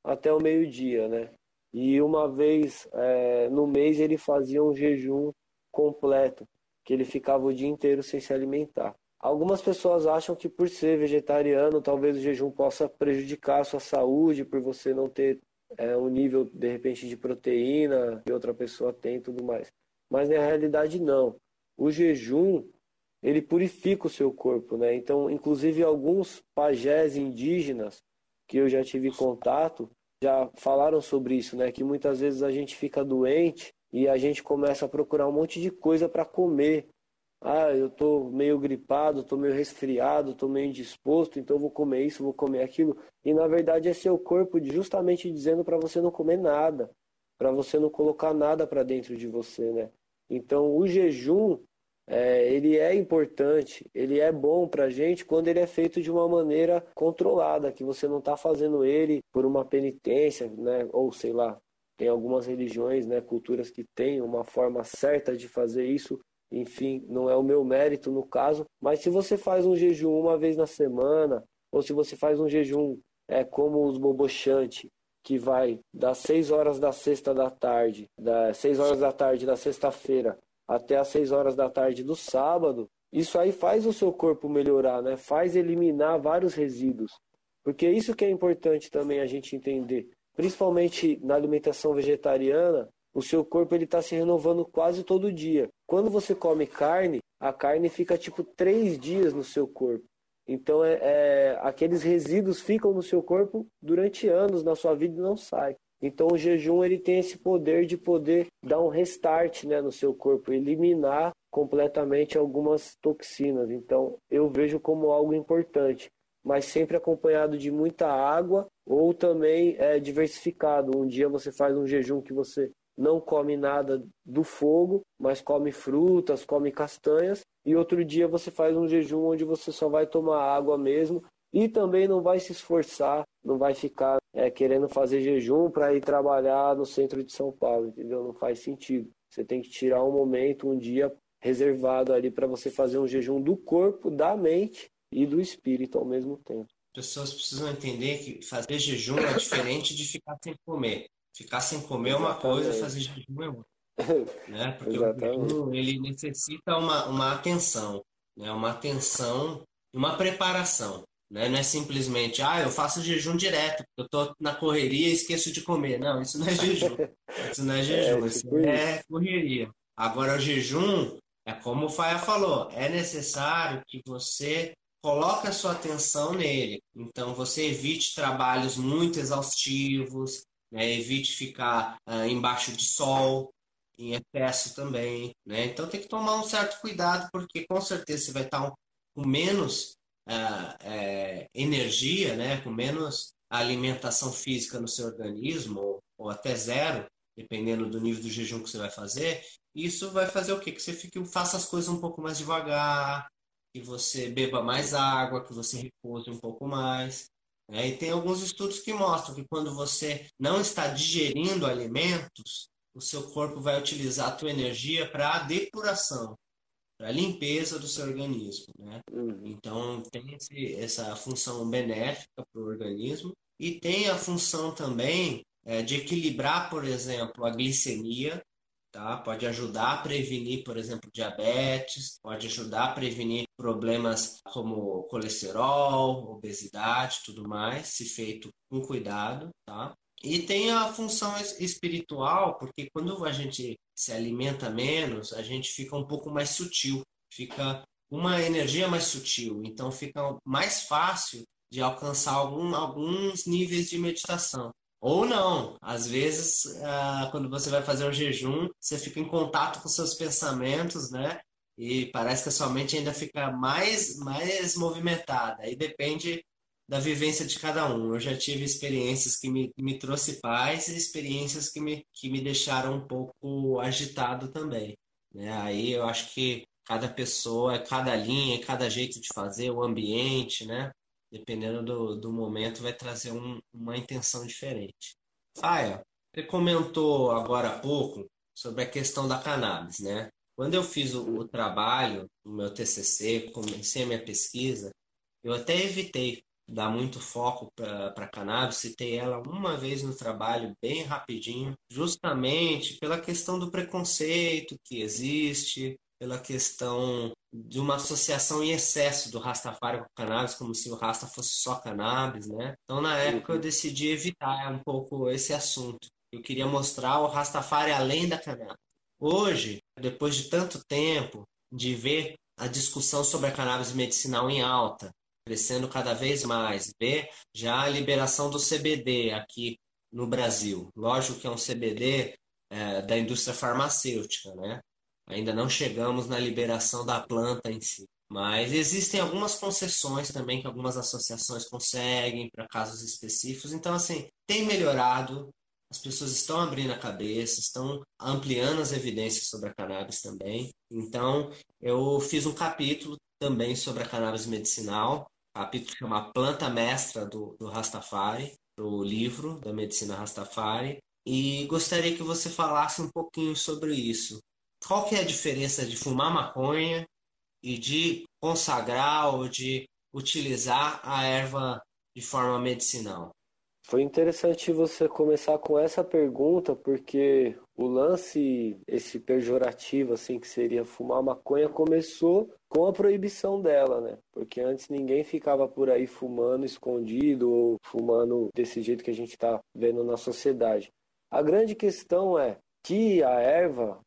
até o meio-dia, né? E uma vez é, no mês ele fazia um jejum completo que ele ficava o dia inteiro sem se alimentar. Algumas pessoas acham que por ser vegetariano, talvez o jejum possa prejudicar a sua saúde, por você não ter é, um nível, de repente, de proteína que outra pessoa tem e tudo mais. Mas na realidade, não. O jejum, ele purifica o seu corpo, né? Então, inclusive, alguns pajés indígenas que eu já tive contato já falaram sobre isso, né? Que muitas vezes a gente fica doente e a gente começa a procurar um monte de coisa para comer. Ah, eu tô meio gripado, tô meio resfriado, tô meio indisposto, então vou comer isso, vou comer aquilo. E na verdade é seu corpo justamente dizendo para você não comer nada, para você não colocar nada para dentro de você, né? Então o jejum é, ele é importante, ele é bom para gente quando ele é feito de uma maneira controlada, que você não está fazendo ele por uma penitência, né? Ou sei lá, tem algumas religiões, né, culturas que têm uma forma certa de fazer isso. Enfim, não é o meu mérito no caso, mas se você faz um jejum uma vez na semana, ou se você faz um jejum é como os bobochante, que vai das 6 horas da sexta da tarde, das 6 horas da tarde da sexta-feira até as 6 horas da tarde do sábado, isso aí faz o seu corpo melhorar, né? Faz eliminar vários resíduos. Porque isso que é importante também a gente entender principalmente na alimentação vegetariana, o seu corpo ele está se renovando quase todo dia. Quando você come carne, a carne fica tipo três dias no seu corpo. Então é, é, aqueles resíduos ficam no seu corpo durante anos na sua vida e não sai. Então o jejum ele tem esse poder de poder dar um restart né, no seu corpo, eliminar completamente algumas toxinas. Então eu vejo como algo importante mas sempre acompanhado de muita água ou também é, diversificado. Um dia você faz um jejum que você não come nada do fogo, mas come frutas, come castanhas, e outro dia você faz um jejum onde você só vai tomar água mesmo e também não vai se esforçar, não vai ficar é, querendo fazer jejum para ir trabalhar no centro de São Paulo, entendeu? Não faz sentido. Você tem que tirar um momento, um dia reservado ali para você fazer um jejum do corpo, da mente e do espírito ao mesmo tempo. As pessoas precisam entender que fazer jejum é diferente de ficar sem comer. Ficar sem comer Exatamente. é uma coisa, fazer jejum é outra. né? Porque Exatamente. o jejum ele necessita uma, uma atenção, né? uma atenção, uma preparação. Né? Não é simplesmente, ah, eu faço jejum direto, eu estou na correria e esqueço de comer. Não, isso não é jejum. Isso não é, é jejum, é, isso é correria. Agora, o jejum, é como o Faia falou, é necessário que você coloque a sua atenção nele. Então, você evite trabalhos muito exaustivos, né? evite ficar uh, embaixo de sol, em excesso também. Né? Então, tem que tomar um certo cuidado, porque com certeza você vai estar com menos uh, é, energia, né? com menos alimentação física no seu organismo, ou, ou até zero, dependendo do nível do jejum que você vai fazer, isso vai fazer o quê? Que você fique, faça as coisas um pouco mais devagar, que você beba mais água, que você repouse um pouco mais. Né? E tem alguns estudos que mostram que quando você não está digerindo alimentos, o seu corpo vai utilizar a tua energia para a depuração, para a limpeza do seu organismo. Né? Uhum. Então, tem esse, essa função benéfica para o organismo e tem a função também é, de equilibrar, por exemplo, a glicemia, tá? Pode ajudar a prevenir, por exemplo, diabetes, pode ajudar a prevenir problemas como colesterol, obesidade, tudo mais, se feito com cuidado, tá? E tem a função espiritual, porque quando a gente se alimenta menos, a gente fica um pouco mais sutil, fica uma energia mais sutil, então fica mais fácil de alcançar algum, alguns níveis de meditação. Ou não. Às vezes, ah, quando você vai fazer um jejum, você fica em contato com seus pensamentos, né? E parece que a sua mente ainda fica mais, mais movimentada. Aí depende da vivência de cada um. Eu já tive experiências que me, me trouxe paz e experiências que me, que me deixaram um pouco agitado também. Né? Aí eu acho que cada pessoa, cada linha, cada jeito de fazer, o ambiente, né? Dependendo do, do momento, vai trazer um, uma intenção diferente. Faia, você comentou agora há pouco sobre a questão da cannabis, né? Quando eu fiz o, o trabalho, o meu TCC, comecei a minha pesquisa, eu até evitei dar muito foco para a cannabis, citei ela uma vez no trabalho, bem rapidinho, justamente pela questão do preconceito que existe, pela questão de uma associação em excesso do Rastafari com cannabis, como se o Rasta fosse só cannabis, né? Então, na época, eu decidi evitar um pouco esse assunto. Eu queria mostrar o Rastafari além da cannabis. Hoje, depois de tanto tempo de ver a discussão sobre a cannabis medicinal em alta, crescendo cada vez mais, ver já a liberação do CBD aqui no Brasil. Lógico que é um CBD é, da indústria farmacêutica, né? Ainda não chegamos na liberação da planta em si. Mas existem algumas concessões também que algumas associações conseguem para casos específicos. Então, assim, tem melhorado, as pessoas estão abrindo a cabeça, estão ampliando as evidências sobre a cannabis também. Então, eu fiz um capítulo também sobre a cannabis medicinal, capítulo que chama Planta Mestra do, do Rastafari, do livro da medicina Rastafari. E gostaria que você falasse um pouquinho sobre isso qual que é a diferença de fumar maconha e de consagrar ou de utilizar a erva de forma medicinal? Foi interessante você começar com essa pergunta, porque o lance, esse pejorativo, assim, que seria fumar maconha, começou com a proibição dela, né? Porque antes ninguém ficava por aí fumando escondido ou fumando desse jeito que a gente está vendo na sociedade. A grande questão é que a erva,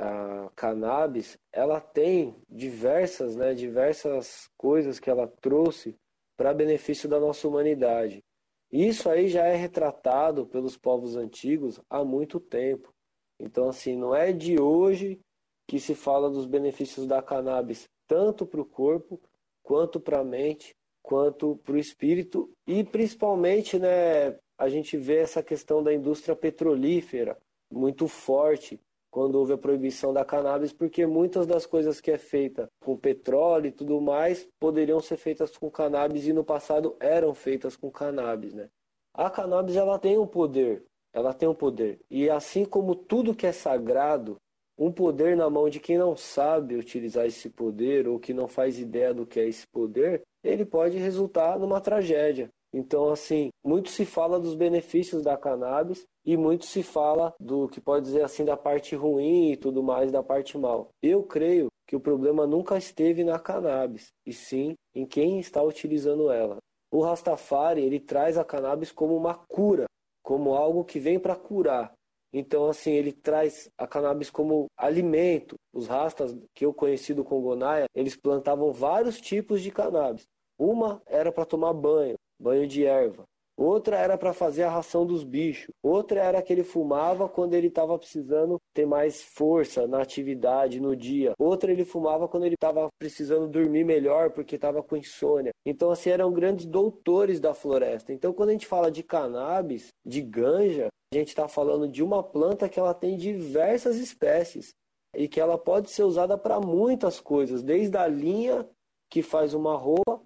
a cannabis, ela tem diversas, né, diversas coisas que ela trouxe para benefício da nossa humanidade. Isso aí já é retratado pelos povos antigos há muito tempo. Então, assim, não é de hoje que se fala dos benefícios da cannabis, tanto para o corpo, quanto para a mente, quanto para o espírito, e principalmente, né, a gente vê essa questão da indústria petrolífera muito forte, quando houve a proibição da cannabis, porque muitas das coisas que é feita com petróleo e tudo mais poderiam ser feitas com cannabis e no passado eram feitas com cannabis, né? A cannabis ela tem um poder, ela tem um poder. E assim como tudo que é sagrado, um poder na mão de quem não sabe utilizar esse poder ou que não faz ideia do que é esse poder, ele pode resultar numa tragédia. Então, assim, muito se fala dos benefícios da cannabis e muito se fala do que pode dizer assim da parte ruim e tudo mais da parte mal. Eu creio que o problema nunca esteve na cannabis, e sim em quem está utilizando ela. O Rastafari, ele traz a cannabis como uma cura, como algo que vem para curar. Então, assim, ele traz a cannabis como alimento. Os rastas que eu conheci do Congonaia, eles plantavam vários tipos de cannabis. Uma era para tomar banho, banho de erva. outra era para fazer a ração dos bichos, outra era que ele fumava quando ele estava precisando ter mais força na atividade no dia, outra ele fumava quando ele estava precisando dormir melhor porque estava com insônia. Então, assim, eram grandes doutores da floresta. Então, quando a gente fala de cannabis, de ganja, a gente está falando de uma planta que ela tem diversas espécies e que ela pode ser usada para muitas coisas, desde a linha que faz uma roupa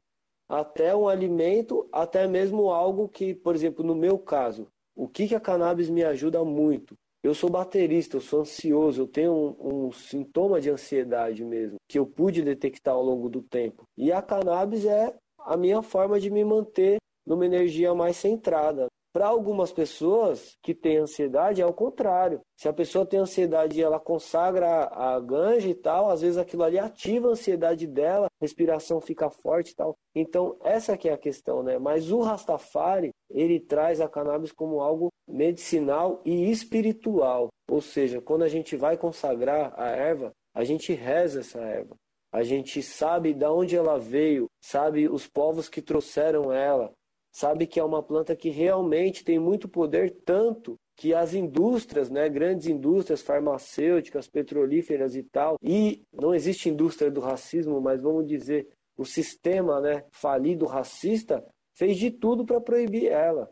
até um alimento, até mesmo algo que, por exemplo, no meu caso, o que, que a cannabis me ajuda muito? Eu sou baterista, eu sou ansioso, eu tenho um, um, sintoma de ansiedade mesmo, que eu pude detectar ao longo do tempo. E a cannabis é a minha forma de me manter numa energia mais centrada. Para algumas pessoas que têm ansiedade, é o contrário. Se a pessoa tem ansiedade e ela consagra a ganja e tal, às vezes aquilo ali ativa a ansiedade dela, respiração fica forte e tal. Então, essa que é a questão, né? Mas o Rastafari, ele traz a cannabis como algo medicinal e espiritual. Ou seja, quando a gente vai consagrar a erva, a gente reza essa erva. A gente sabe de onde ela veio, sabe os povos que trouxeram ela, sabe que é uma planta que realmente tem muito poder, tanto que as indústrias, né, grandes indústrias farmacêuticas, petrolíferas e tal, e não existe indústria do racismo, mas vamos dizer, o sistema né, falido racista fez de tudo para proibir ela.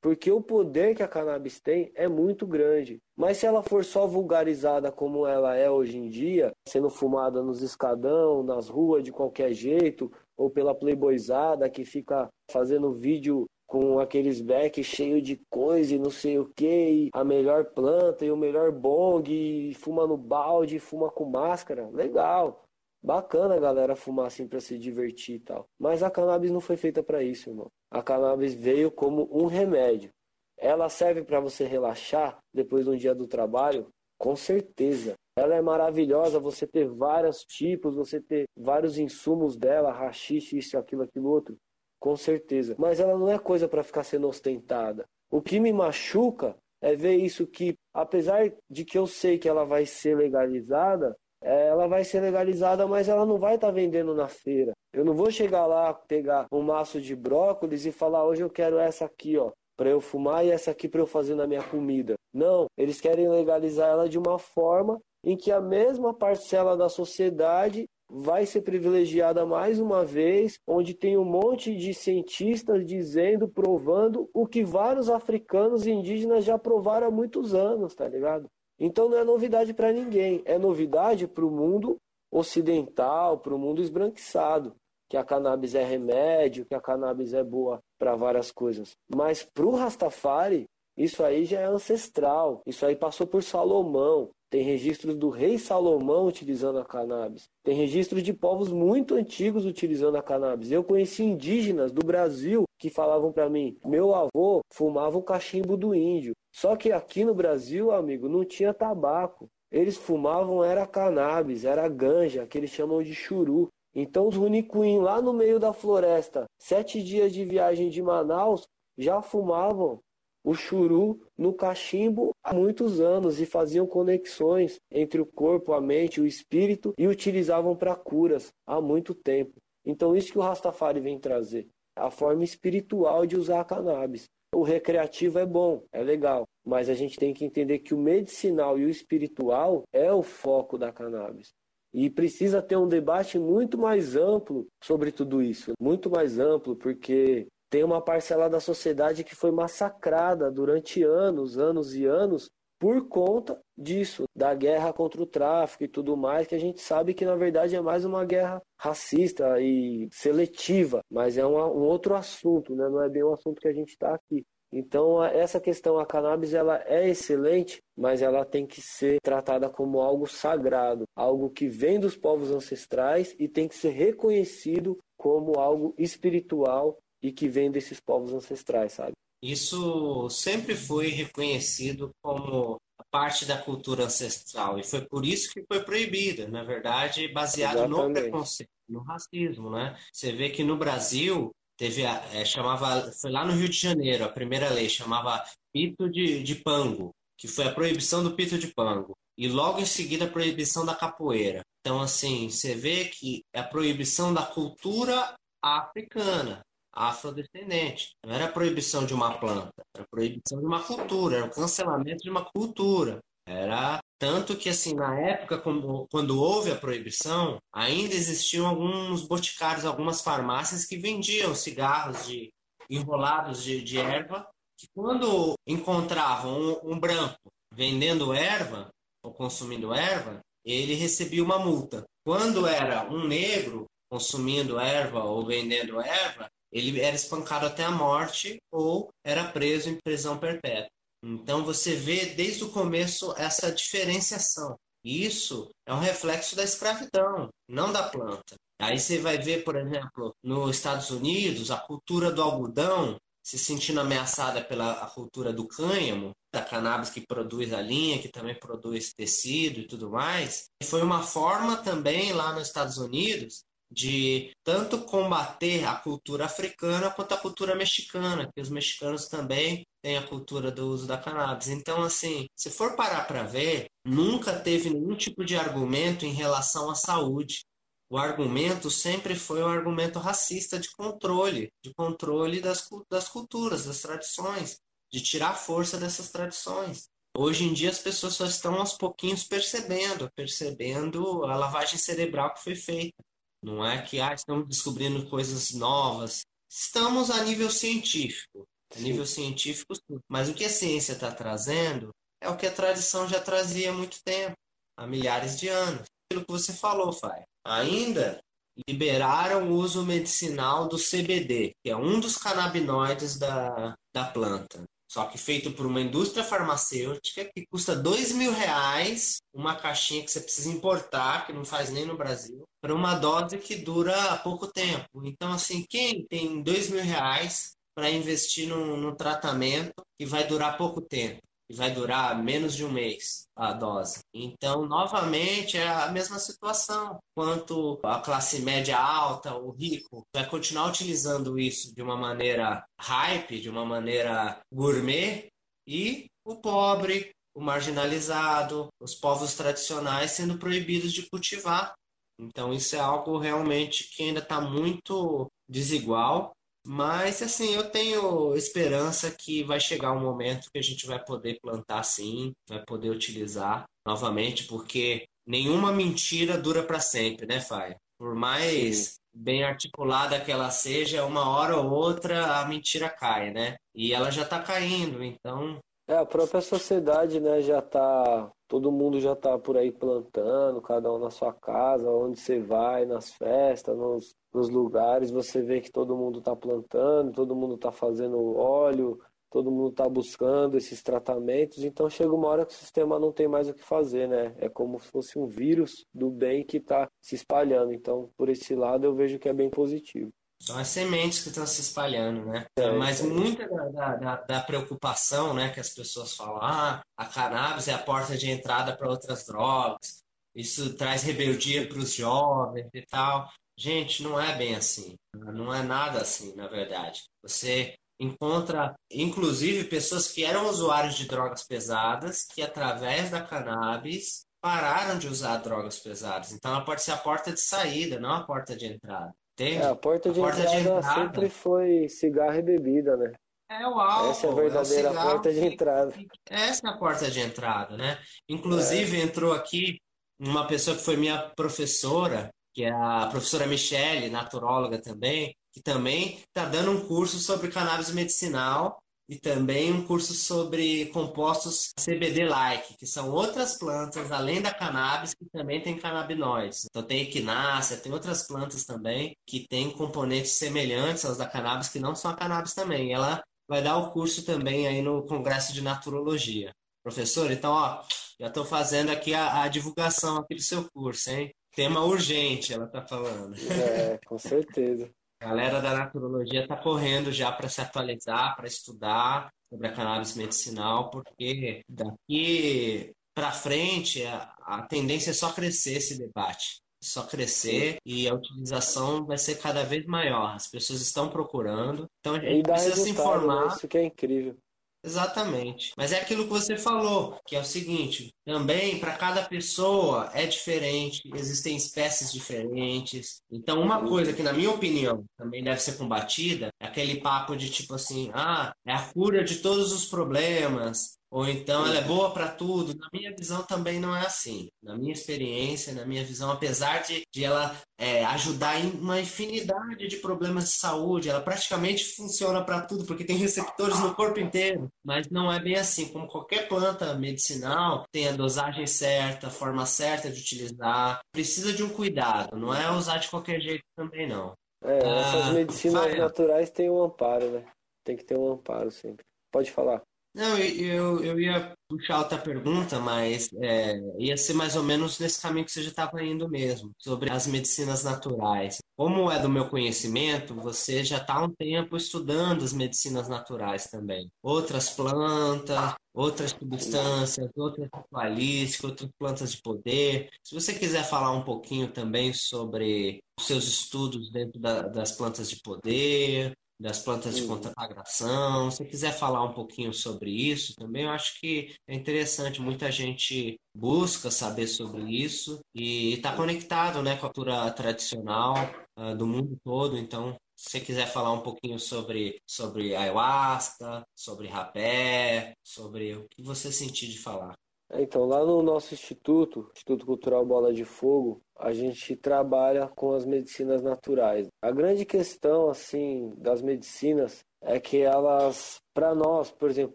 Porque o poder que a cannabis tem é muito grande. Mas se ela for só vulgarizada como ela é hoje em dia, sendo fumada nos escadão, nas ruas de qualquer jeito, ou pela playboyzada que fica fazendo vídeo com aqueles back cheio de coisa e não sei o que, a melhor planta e o melhor bong, fuma no balde, fuma com máscara, legal. Bacana a galera fumar assim para se divertir e tal. Mas a cannabis não foi feita para isso, irmão. A cannabis veio como um remédio. Ela serve para você relaxar depois de um dia do trabalho? Com certeza. Ela é maravilhosa, você ter vários tipos, você ter vários insumos dela, rachixe, isso, aquilo, aquilo outro. Com certeza. Mas ela não é coisa para ficar sendo ostentada. O que me machuca é ver isso que, apesar de que eu sei que ela vai ser legalizada, é, ela vai ser legalizada, mas ela não vai estar tá vendendo na feira. Eu não vou chegar lá, pegar um maço de brócolis e falar, hoje eu quero essa aqui, ó, para eu fumar e essa aqui para eu fazer na minha comida. Não, eles querem legalizar ela de uma forma em que a mesma parcela da sociedade vai ser privilegiada mais uma vez, onde tem um monte de cientistas dizendo, provando o que vários africanos e indígenas já provaram há muitos anos, tá ligado? Então não é novidade para ninguém, é novidade para o mundo ocidental, para o mundo esbranquiçado, que a cannabis é remédio, que a cannabis é boa para várias coisas. Mas para o Rastafari, isso aí já é ancestral, isso aí passou por Salomão, tem registros do rei Salomão utilizando a cannabis. Tem registros de povos muito antigos utilizando a cannabis. Eu conheci indígenas do Brasil que falavam para mim: meu avô fumava o cachimbo do índio. Só que aqui no Brasil, amigo, não tinha tabaco. Eles fumavam era cannabis, era ganja, que eles chamam de churu. Então os Runicuim lá no meio da floresta, sete dias de viagem de Manaus, já fumavam o churu no cachimbo há muitos anos e faziam conexões entre o corpo, a mente, o espírito e utilizavam para curas há muito tempo. Então isso que o Rastafari vem trazer, a forma espiritual de usar a cannabis. O recreativo é bom, é legal, mas a gente tem que entender que o medicinal e o espiritual é o foco da cannabis. E precisa ter um debate muito mais amplo sobre tudo isso, muito mais amplo, porque tem uma parcela da sociedade que foi massacrada durante anos, anos e anos por conta disso, da guerra contra o tráfico e tudo mais, que a gente sabe que na verdade é mais uma guerra racista e seletiva, mas é um, um outro assunto, né? não é bem o assunto que a gente está aqui. Então, essa questão, a cannabis, ela é excelente, mas ela tem que ser tratada como algo sagrado, algo que vem dos povos ancestrais e tem que ser reconhecido como algo espiritual e que vem desses povos ancestrais, sabe? Isso sempre foi reconhecido como parte da cultura ancestral e foi por isso que foi proibida, na verdade, baseado Exatamente. no preconceito, no racismo, né? Você vê que no Brasil teve a, é, chamava foi lá no Rio de Janeiro a primeira lei chamava pito de, de pango, que foi a proibição do pito de pango e logo em seguida a proibição da capoeira. Então assim você vê que é a proibição da cultura africana afrodescendente. Não era a proibição de uma planta, era a proibição de uma cultura, era o cancelamento de uma cultura. Era tanto que, assim, na época, quando, quando houve a proibição, ainda existiam alguns boticários, algumas farmácias que vendiam cigarros de enrolados de, de erva, que quando encontravam um, um branco vendendo erva ou consumindo erva, ele recebia uma multa. Quando era um negro consumindo erva ou vendendo erva, ele era espancado até a morte ou era preso em prisão perpétua. Então você vê desde o começo essa diferenciação. Isso é um reflexo da escravidão, não da planta. Aí você vai ver, por exemplo, nos Estados Unidos, a cultura do algodão se sentindo ameaçada pela cultura do cânhamo, da cannabis que produz a linha, que também produz tecido e tudo mais. Foi uma forma também lá nos Estados Unidos de tanto combater a cultura africana quanto a cultura mexicana, que os mexicanos também têm a cultura do uso da cannabis. Então, assim, se for parar para ver, nunca teve nenhum tipo de argumento em relação à saúde. O argumento sempre foi um argumento racista de controle, de controle das, das culturas, das tradições, de tirar força dessas tradições. Hoje em dia as pessoas só estão aos pouquinhos percebendo, percebendo a lavagem cerebral que foi feita. Não é que ah, estamos descobrindo coisas novas. Estamos a nível científico. A nível científico, mas o que a ciência está trazendo é o que a tradição já trazia há muito tempo, há milhares de anos. Aquilo que você falou, Fai. Ainda liberaram o uso medicinal do CBD, que é um dos canabinoides da, da planta. Só que feito por uma indústria farmacêutica que custa dois mil reais, uma caixinha que você precisa importar, que não faz nem no Brasil, para uma dose que dura pouco tempo. Então, assim, quem tem dois mil reais para investir no, no tratamento que vai durar pouco tempo? E vai durar menos de um mês a dose. Então, novamente, é a mesma situação. Quanto a classe média alta, o rico, vai continuar utilizando isso de uma maneira hype, de uma maneira gourmet, e o pobre, o marginalizado, os povos tradicionais sendo proibidos de cultivar. Então, isso é algo realmente que ainda está muito desigual mas, assim, eu tenho esperança que vai chegar um momento que a gente vai poder plantar sim, vai poder utilizar novamente, porque nenhuma mentira dura para sempre, né, Faia? Por mais sim. bem articulada que ela seja, uma hora ou outra a mentira cai, né? E ela já está caindo, então. É, a própria sociedade, né, já está todo mundo já está por aí plantando, cada um na sua casa, onde você vai, nas festas, nos, nos lugares, você vê que todo mundo está plantando, todo mundo está fazendo óleo, todo mundo está buscando esses tratamentos, então chega uma hora que o sistema não tem mais o que fazer, né? É como se fosse um vírus do bem que está se espalhando. Então, por esse lado, eu vejo que é bem positivo. São as sementes que estão se espalhando, né? É, Mas é. muita da, da, da, preocupação, né, que as pessoas falam, ah, a cannabis é a porta de entrada para outras drogas, isso traz rebeldia para os jovens e tal. Gente, não é bem assim. Não é nada assim, na verdade. Você encontra, inclusive, pessoas que eram usuários de drogas pesadas, que através da cannabis pararam de usar drogas pesadas. Então, ela pode ser a porta de saída, não a porta de entrada. Entende? É, a porta, de, a porta entrada de, entrada sempre foi cigarro e bebida, né? É o álcool. Essa é a verdadeira é porta de entrada. Essa é a porta de entrada, né? Inclusive, é. entrou aqui uma pessoa que foi minha professora, que é a professora Michele, naturóloga também, que também está dando um curso sobre cannabis medicinal e também um curso sobre compostos CBD-like, que são outras plantas, além da cannabis, que também tem canabinoides. Então tem equinácea, tem outras plantas também que têm componentes semelhantes aos da cannabis, que não são a cannabis também. Ela vai dar o curso também aí no Congresso de Naturologia. Professor, então, ó, já estou fazendo aqui a, a divulgação aqui do seu curso, hein? Tema urgente, ela está falando. É, com certeza. A galera da naturologia está correndo já para se atualizar, para estudar sobre a cannabis medicinal, porque daqui para frente a, a tendência é só crescer esse debate só crescer e a utilização vai ser cada vez maior. As pessoas estão procurando, então a gente precisa se informar. Né? Isso que é incrível. Exatamente. Mas é aquilo que você falou, que é o seguinte: também para cada pessoa é diferente, existem espécies diferentes. Então, uma coisa que, na minha opinião, também deve ser combatida é aquele papo de tipo assim: ah, é a cura de todos os problemas, ou então ela é boa para tudo. Na minha visão também não é assim. Na minha experiência, na minha visão, apesar de, de ela é, ajudar em uma infinidade de problemas de saúde, ela praticamente funciona para tudo, porque tem receptores no corpo inteiro. Mas não é bem assim. Como qualquer planta medicinal, tem dosagem certa, forma certa de utilizar. Precisa de um cuidado, não é usar de qualquer jeito também não. É, essas ah, medicinas vai... naturais têm um amparo, né? Tem que ter um amparo sempre. Pode falar. Não, eu, eu ia puxar outra pergunta, mas é, ia ser mais ou menos nesse caminho que você já estava indo mesmo, sobre as medicinas naturais. Como é do meu conhecimento, você já está há um tempo estudando as medicinas naturais também. Outras plantas, outras substâncias, outras ritualísticas, outras plantas de poder. Se você quiser falar um pouquinho também sobre os seus estudos dentro da, das plantas de poder, das plantas de contaminação. Se quiser falar um pouquinho sobre isso também, eu acho que é interessante. Muita gente busca saber sobre isso e está conectado né, com a cultura tradicional uh, do mundo todo. Então, se você quiser falar um pouquinho sobre, sobre ayahuasca, sobre rapé, sobre o que você sentir de falar. Então, lá no nosso instituto, Instituto Cultural Bola de Fogo, a gente trabalha com as medicinas naturais. A grande questão, assim, das medicinas é que elas, para nós, por exemplo,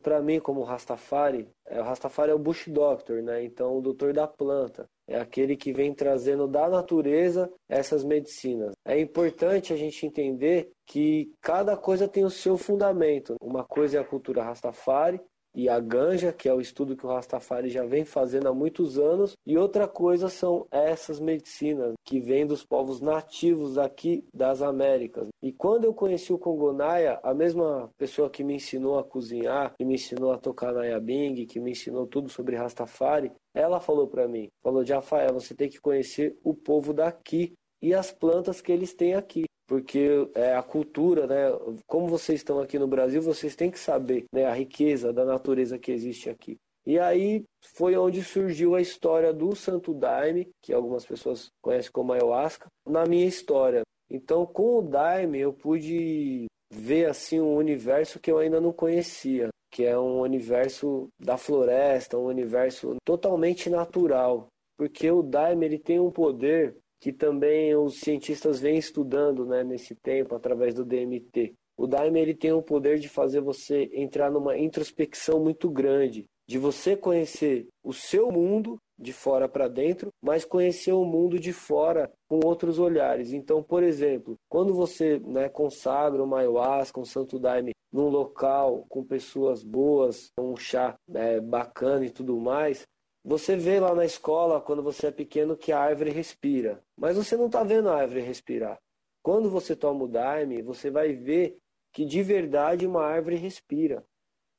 para mim como Rastafari, é, o Rastafari é o Bush Doctor, né? Então, o doutor da planta. É aquele que vem trazendo da natureza essas medicinas. É importante a gente entender que cada coisa tem o seu fundamento. Uma coisa é a cultura Rastafari, e a ganja, que é o estudo que o Rastafari já vem fazendo há muitos anos, e outra coisa são essas medicinas que vêm dos povos nativos aqui das Américas. E quando eu conheci o Congonaia, a mesma pessoa que me ensinou a cozinhar, que me ensinou a tocar Nayabing, que me ensinou tudo sobre Rastafari, ela falou para mim, falou, Jafael, você tem que conhecer o povo daqui e as plantas que eles têm aqui porque é a cultura, né? Como vocês estão aqui no Brasil, vocês têm que saber né, a riqueza da natureza que existe aqui. E aí foi onde surgiu a história do Santo Daime, que algumas pessoas conhecem como ayahuasca, na minha história. Então, com o Daime, eu pude ver assim um universo que eu ainda não conhecia, que é um universo da floresta, um universo totalmente natural, porque o Daime ele tem um poder que também os cientistas vêm estudando né, nesse tempo através do DMT. O Daime ele tem o poder de fazer você entrar numa introspecção muito grande, de você conhecer o seu mundo de fora para dentro, mas conhecer o mundo de fora com outros olhares. Então, por exemplo, quando você né, consagra uma ayahuasca, um santo daime num local com pessoas boas, um chá né, bacana e tudo mais, você vê lá na escola, quando você é pequeno, que a árvore respira. Mas você não está vendo a árvore respirar. Quando você toma o Daime, você vai ver que de verdade uma árvore respira.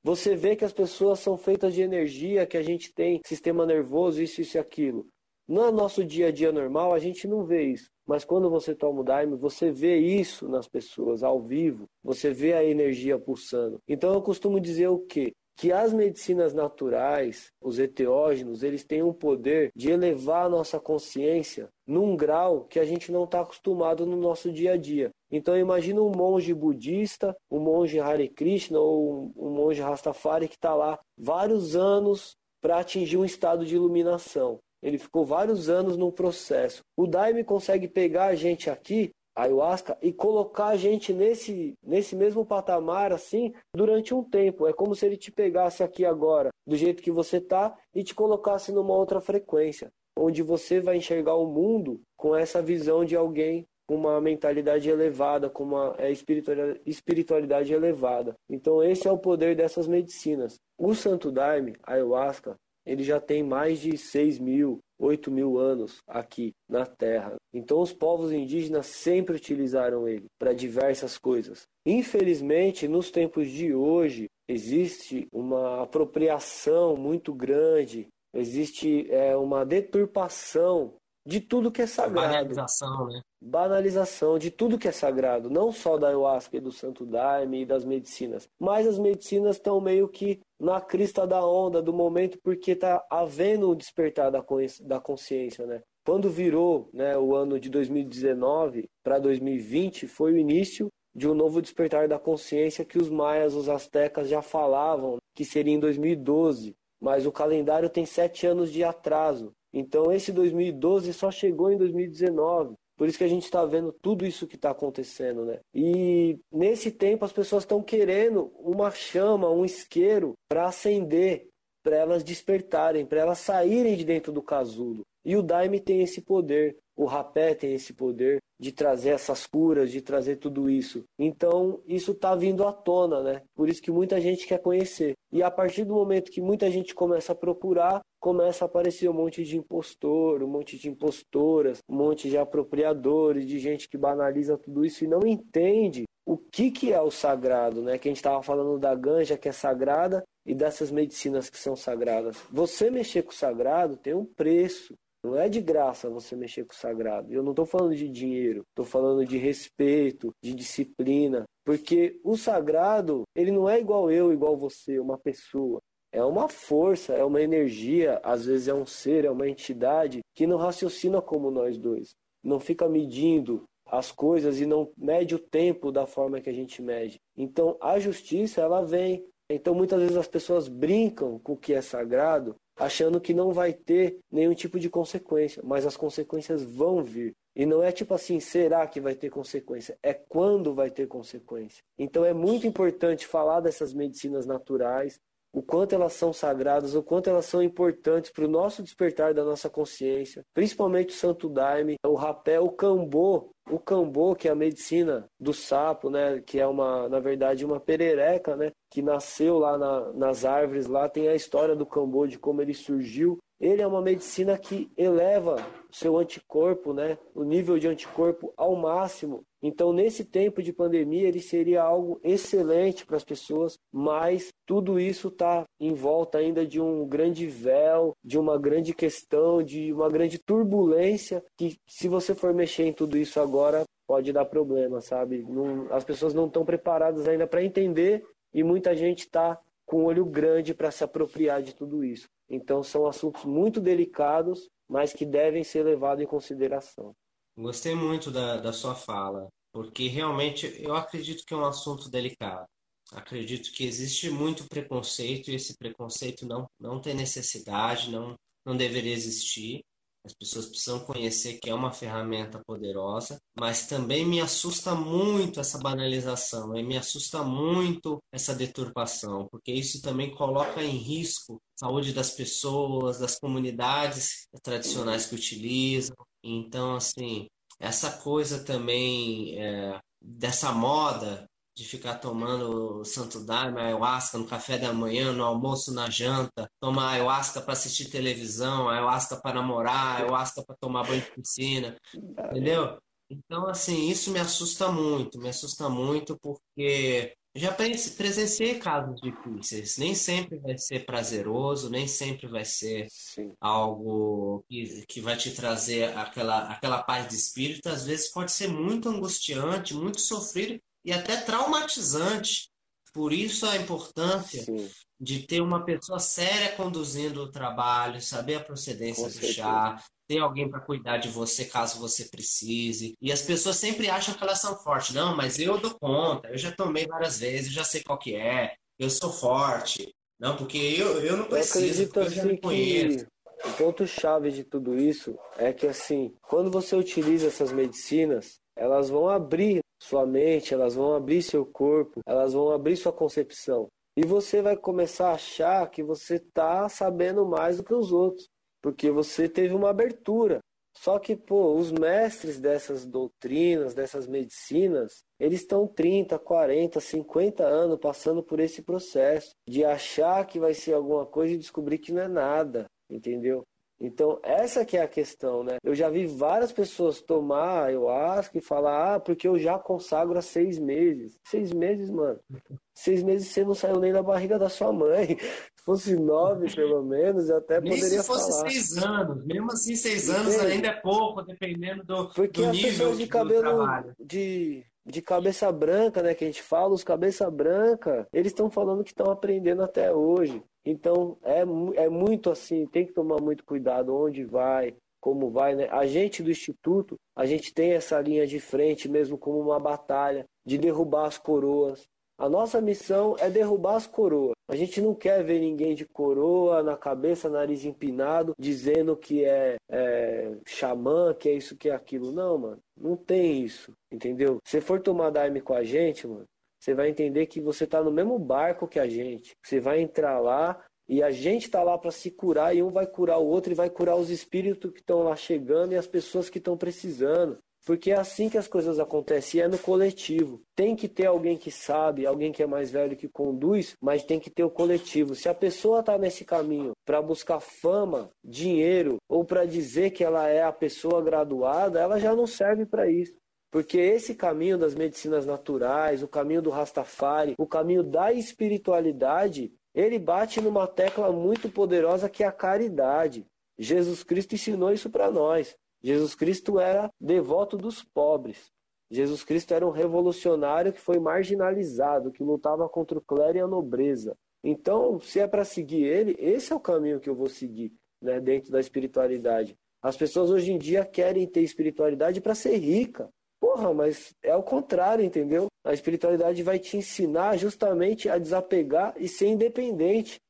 Você vê que as pessoas são feitas de energia, que a gente tem sistema nervoso, isso, isso e aquilo. No nosso dia a dia normal, a gente não vê isso. Mas quando você toma o Daime, você vê isso nas pessoas, ao vivo. Você vê a energia pulsando. Então eu costumo dizer o quê? Que as medicinas naturais, os eteógenos, eles têm um poder de elevar a nossa consciência num grau que a gente não está acostumado no nosso dia a dia. Então imagina um monge budista, um monge Hare Krishna ou um monge Rastafari que está lá vários anos para atingir um estado de iluminação. Ele ficou vários anos no processo. O Daime consegue pegar a gente aqui ayahuasca e colocar a gente nesse, nesse mesmo patamar assim durante um tempo. É como se ele te pegasse aqui agora, do jeito que você tá, e te colocasse numa outra frequência, onde você vai enxergar o mundo com essa visão de alguém com uma mentalidade elevada, com uma é, espiritualidade elevada. Então esse é o poder dessas medicinas. O Santo Daime, ayahuasca, ele já tem mais de 6 mil, 8 mil anos aqui na Terra. Então os povos indígenas sempre utilizaram ele para diversas coisas. Infelizmente, nos tempos de hoje, existe uma apropriação muito grande, existe é, uma deturpação de tudo que é sagrado. Banalização, né? Banalização de tudo que é sagrado, não só da ayahuasca e do santo daime e das medicinas, mas as medicinas estão meio que na crista da onda do momento porque está havendo o despertar da consciência, né? Quando virou né, o ano de 2019 para 2020, foi o início de um novo despertar da consciência que os maias, os astecas já falavam que seria em 2012, mas o calendário tem sete anos de atraso. Então esse 2012 só chegou em 2019. Por isso que a gente está vendo tudo isso que está acontecendo, né? E nesse tempo as pessoas estão querendo uma chama, um isqueiro para acender, para elas despertarem, para elas saírem de dentro do casulo. E o Daime tem esse poder, o rapé tem esse poder de trazer essas curas, de trazer tudo isso. Então, isso está vindo à tona, né? Por isso que muita gente quer conhecer. E a partir do momento que muita gente começa a procurar, começa a aparecer um monte de impostor, um monte de impostoras, um monte de apropriadores, de gente que banaliza tudo isso e não entende o que, que é o sagrado, né? Que a gente estava falando da ganja que é sagrada e dessas medicinas que são sagradas. Você mexer com o sagrado tem um preço. Não é de graça você mexer com o sagrado. Eu não estou falando de dinheiro, estou falando de respeito, de disciplina. Porque o sagrado, ele não é igual eu, igual você, uma pessoa. É uma força, é uma energia, às vezes é um ser, é uma entidade que não raciocina como nós dois. Não fica medindo as coisas e não mede o tempo da forma que a gente mede. Então a justiça, ela vem. Então muitas vezes as pessoas brincam com o que é sagrado achando que não vai ter nenhum tipo de consequência, mas as consequências vão vir. E não é tipo assim, será que vai ter consequência? É quando vai ter consequência. Então é muito importante falar dessas medicinas naturais, o quanto elas são sagradas, o quanto elas são importantes para o nosso despertar da nossa consciência, principalmente o Santo Daime, o rapé, o cambô, o cambô, que é a medicina do sapo, né, que é uma, na verdade, uma perereca, né, que nasceu lá na, nas árvores, lá tem a história do cambô, de como ele surgiu. Ele é uma medicina que eleva seu anticorpo, né, o nível de anticorpo ao máximo então, nesse tempo de pandemia, ele seria algo excelente para as pessoas, mas tudo isso está em volta ainda de um grande véu, de uma grande questão, de uma grande turbulência, que se você for mexer em tudo isso agora, pode dar problema, sabe? Não, as pessoas não estão preparadas ainda para entender e muita gente está com o olho grande para se apropriar de tudo isso. Então, são assuntos muito delicados, mas que devem ser levados em consideração. Gostei muito da, da sua fala porque realmente eu acredito que é um assunto delicado. Acredito que existe muito preconceito e esse preconceito não, não tem necessidade, não, não deveria existir. As pessoas precisam conhecer que é uma ferramenta poderosa, mas também me assusta muito essa banalização, e me assusta muito essa deturpação, porque isso também coloca em risco a saúde das pessoas, das comunidades tradicionais que utilizam. Então, assim, essa coisa também é, dessa moda de ficar tomando santo daime, ayahuasca no café da manhã, no almoço, na janta, tomar ayahuasca para assistir televisão, ayahuasca para namorar, ayahuasca para tomar banho de piscina, entendeu? Então, assim, isso me assusta muito, me assusta muito porque já presenciei casos difíceis. Nem sempre vai ser prazeroso, nem sempre vai ser Sim. algo que, que vai te trazer aquela, aquela paz de espírito. Às vezes pode ser muito angustiante, muito sofrido e até traumatizante. Por isso a importância Sim. de ter uma pessoa séria conduzindo o trabalho, saber a procedência Com do certeza. chá, ter alguém para cuidar de você caso você precise. E as pessoas sempre acham que elas são fortes. Não, mas eu dou conta, eu já tomei várias vezes, eu já sei qual que é, eu sou forte. Não, porque eu, eu não preciso, eu, eu já assim, me conheço. O ponto-chave de tudo isso é que, assim, quando você utiliza essas medicinas, elas vão abrir sua mente, elas vão abrir seu corpo, elas vão abrir sua concepção. E você vai começar a achar que você está sabendo mais do que os outros porque você teve uma abertura. Só que, pô, os mestres dessas doutrinas, dessas medicinas, eles estão 30, 40, 50 anos passando por esse processo de achar que vai ser alguma coisa e descobrir que não é nada, entendeu? Então, essa que é a questão, né? Eu já vi várias pessoas tomar ayahuasca e falar, ah, porque eu já consagro há seis meses. Seis meses, mano. Seis meses você não saiu nem da barriga da sua mãe. Se fosse nove, pelo menos, eu até nem poderia falar. se fosse falar. seis anos. Mesmo assim, seis anos ainda é pouco, dependendo do, porque do as nível pessoas de cabelo de de cabeça branca, né, que a gente fala, os cabeça branca, eles estão falando que estão aprendendo até hoje. Então, é, é muito assim, tem que tomar muito cuidado onde vai, como vai, né? A gente do Instituto, a gente tem essa linha de frente mesmo como uma batalha de derrubar as coroas. A nossa missão é derrubar as coroas. A gente não quer ver ninguém de coroa na cabeça, nariz empinado, dizendo que é, é xamã, que é isso, que é aquilo. Não, mano. Não tem isso, entendeu? Se for tomar Daime com a gente, mano, você vai entender que você está no mesmo barco que a gente. Você vai entrar lá e a gente está lá para se curar e um vai curar o outro e vai curar os espíritos que estão lá chegando e as pessoas que estão precisando. Porque é assim que as coisas acontecem, é no coletivo. Tem que ter alguém que sabe, alguém que é mais velho que conduz, mas tem que ter o coletivo. Se a pessoa está nesse caminho para buscar fama, dinheiro, ou para dizer que ela é a pessoa graduada, ela já não serve para isso. Porque esse caminho das medicinas naturais, o caminho do Rastafari, o caminho da espiritualidade, ele bate numa tecla muito poderosa que é a caridade. Jesus Cristo ensinou isso para nós. Jesus Cristo era devoto dos pobres. Jesus Cristo era um revolucionário que foi marginalizado, que lutava contra o clero e a nobreza. Então, se é para seguir ele, esse é o caminho que eu vou seguir né, dentro da espiritualidade. As pessoas hoje em dia querem ter espiritualidade para ser rica. Porra, mas é o contrário, entendeu? A espiritualidade vai te ensinar justamente a desapegar e ser independente.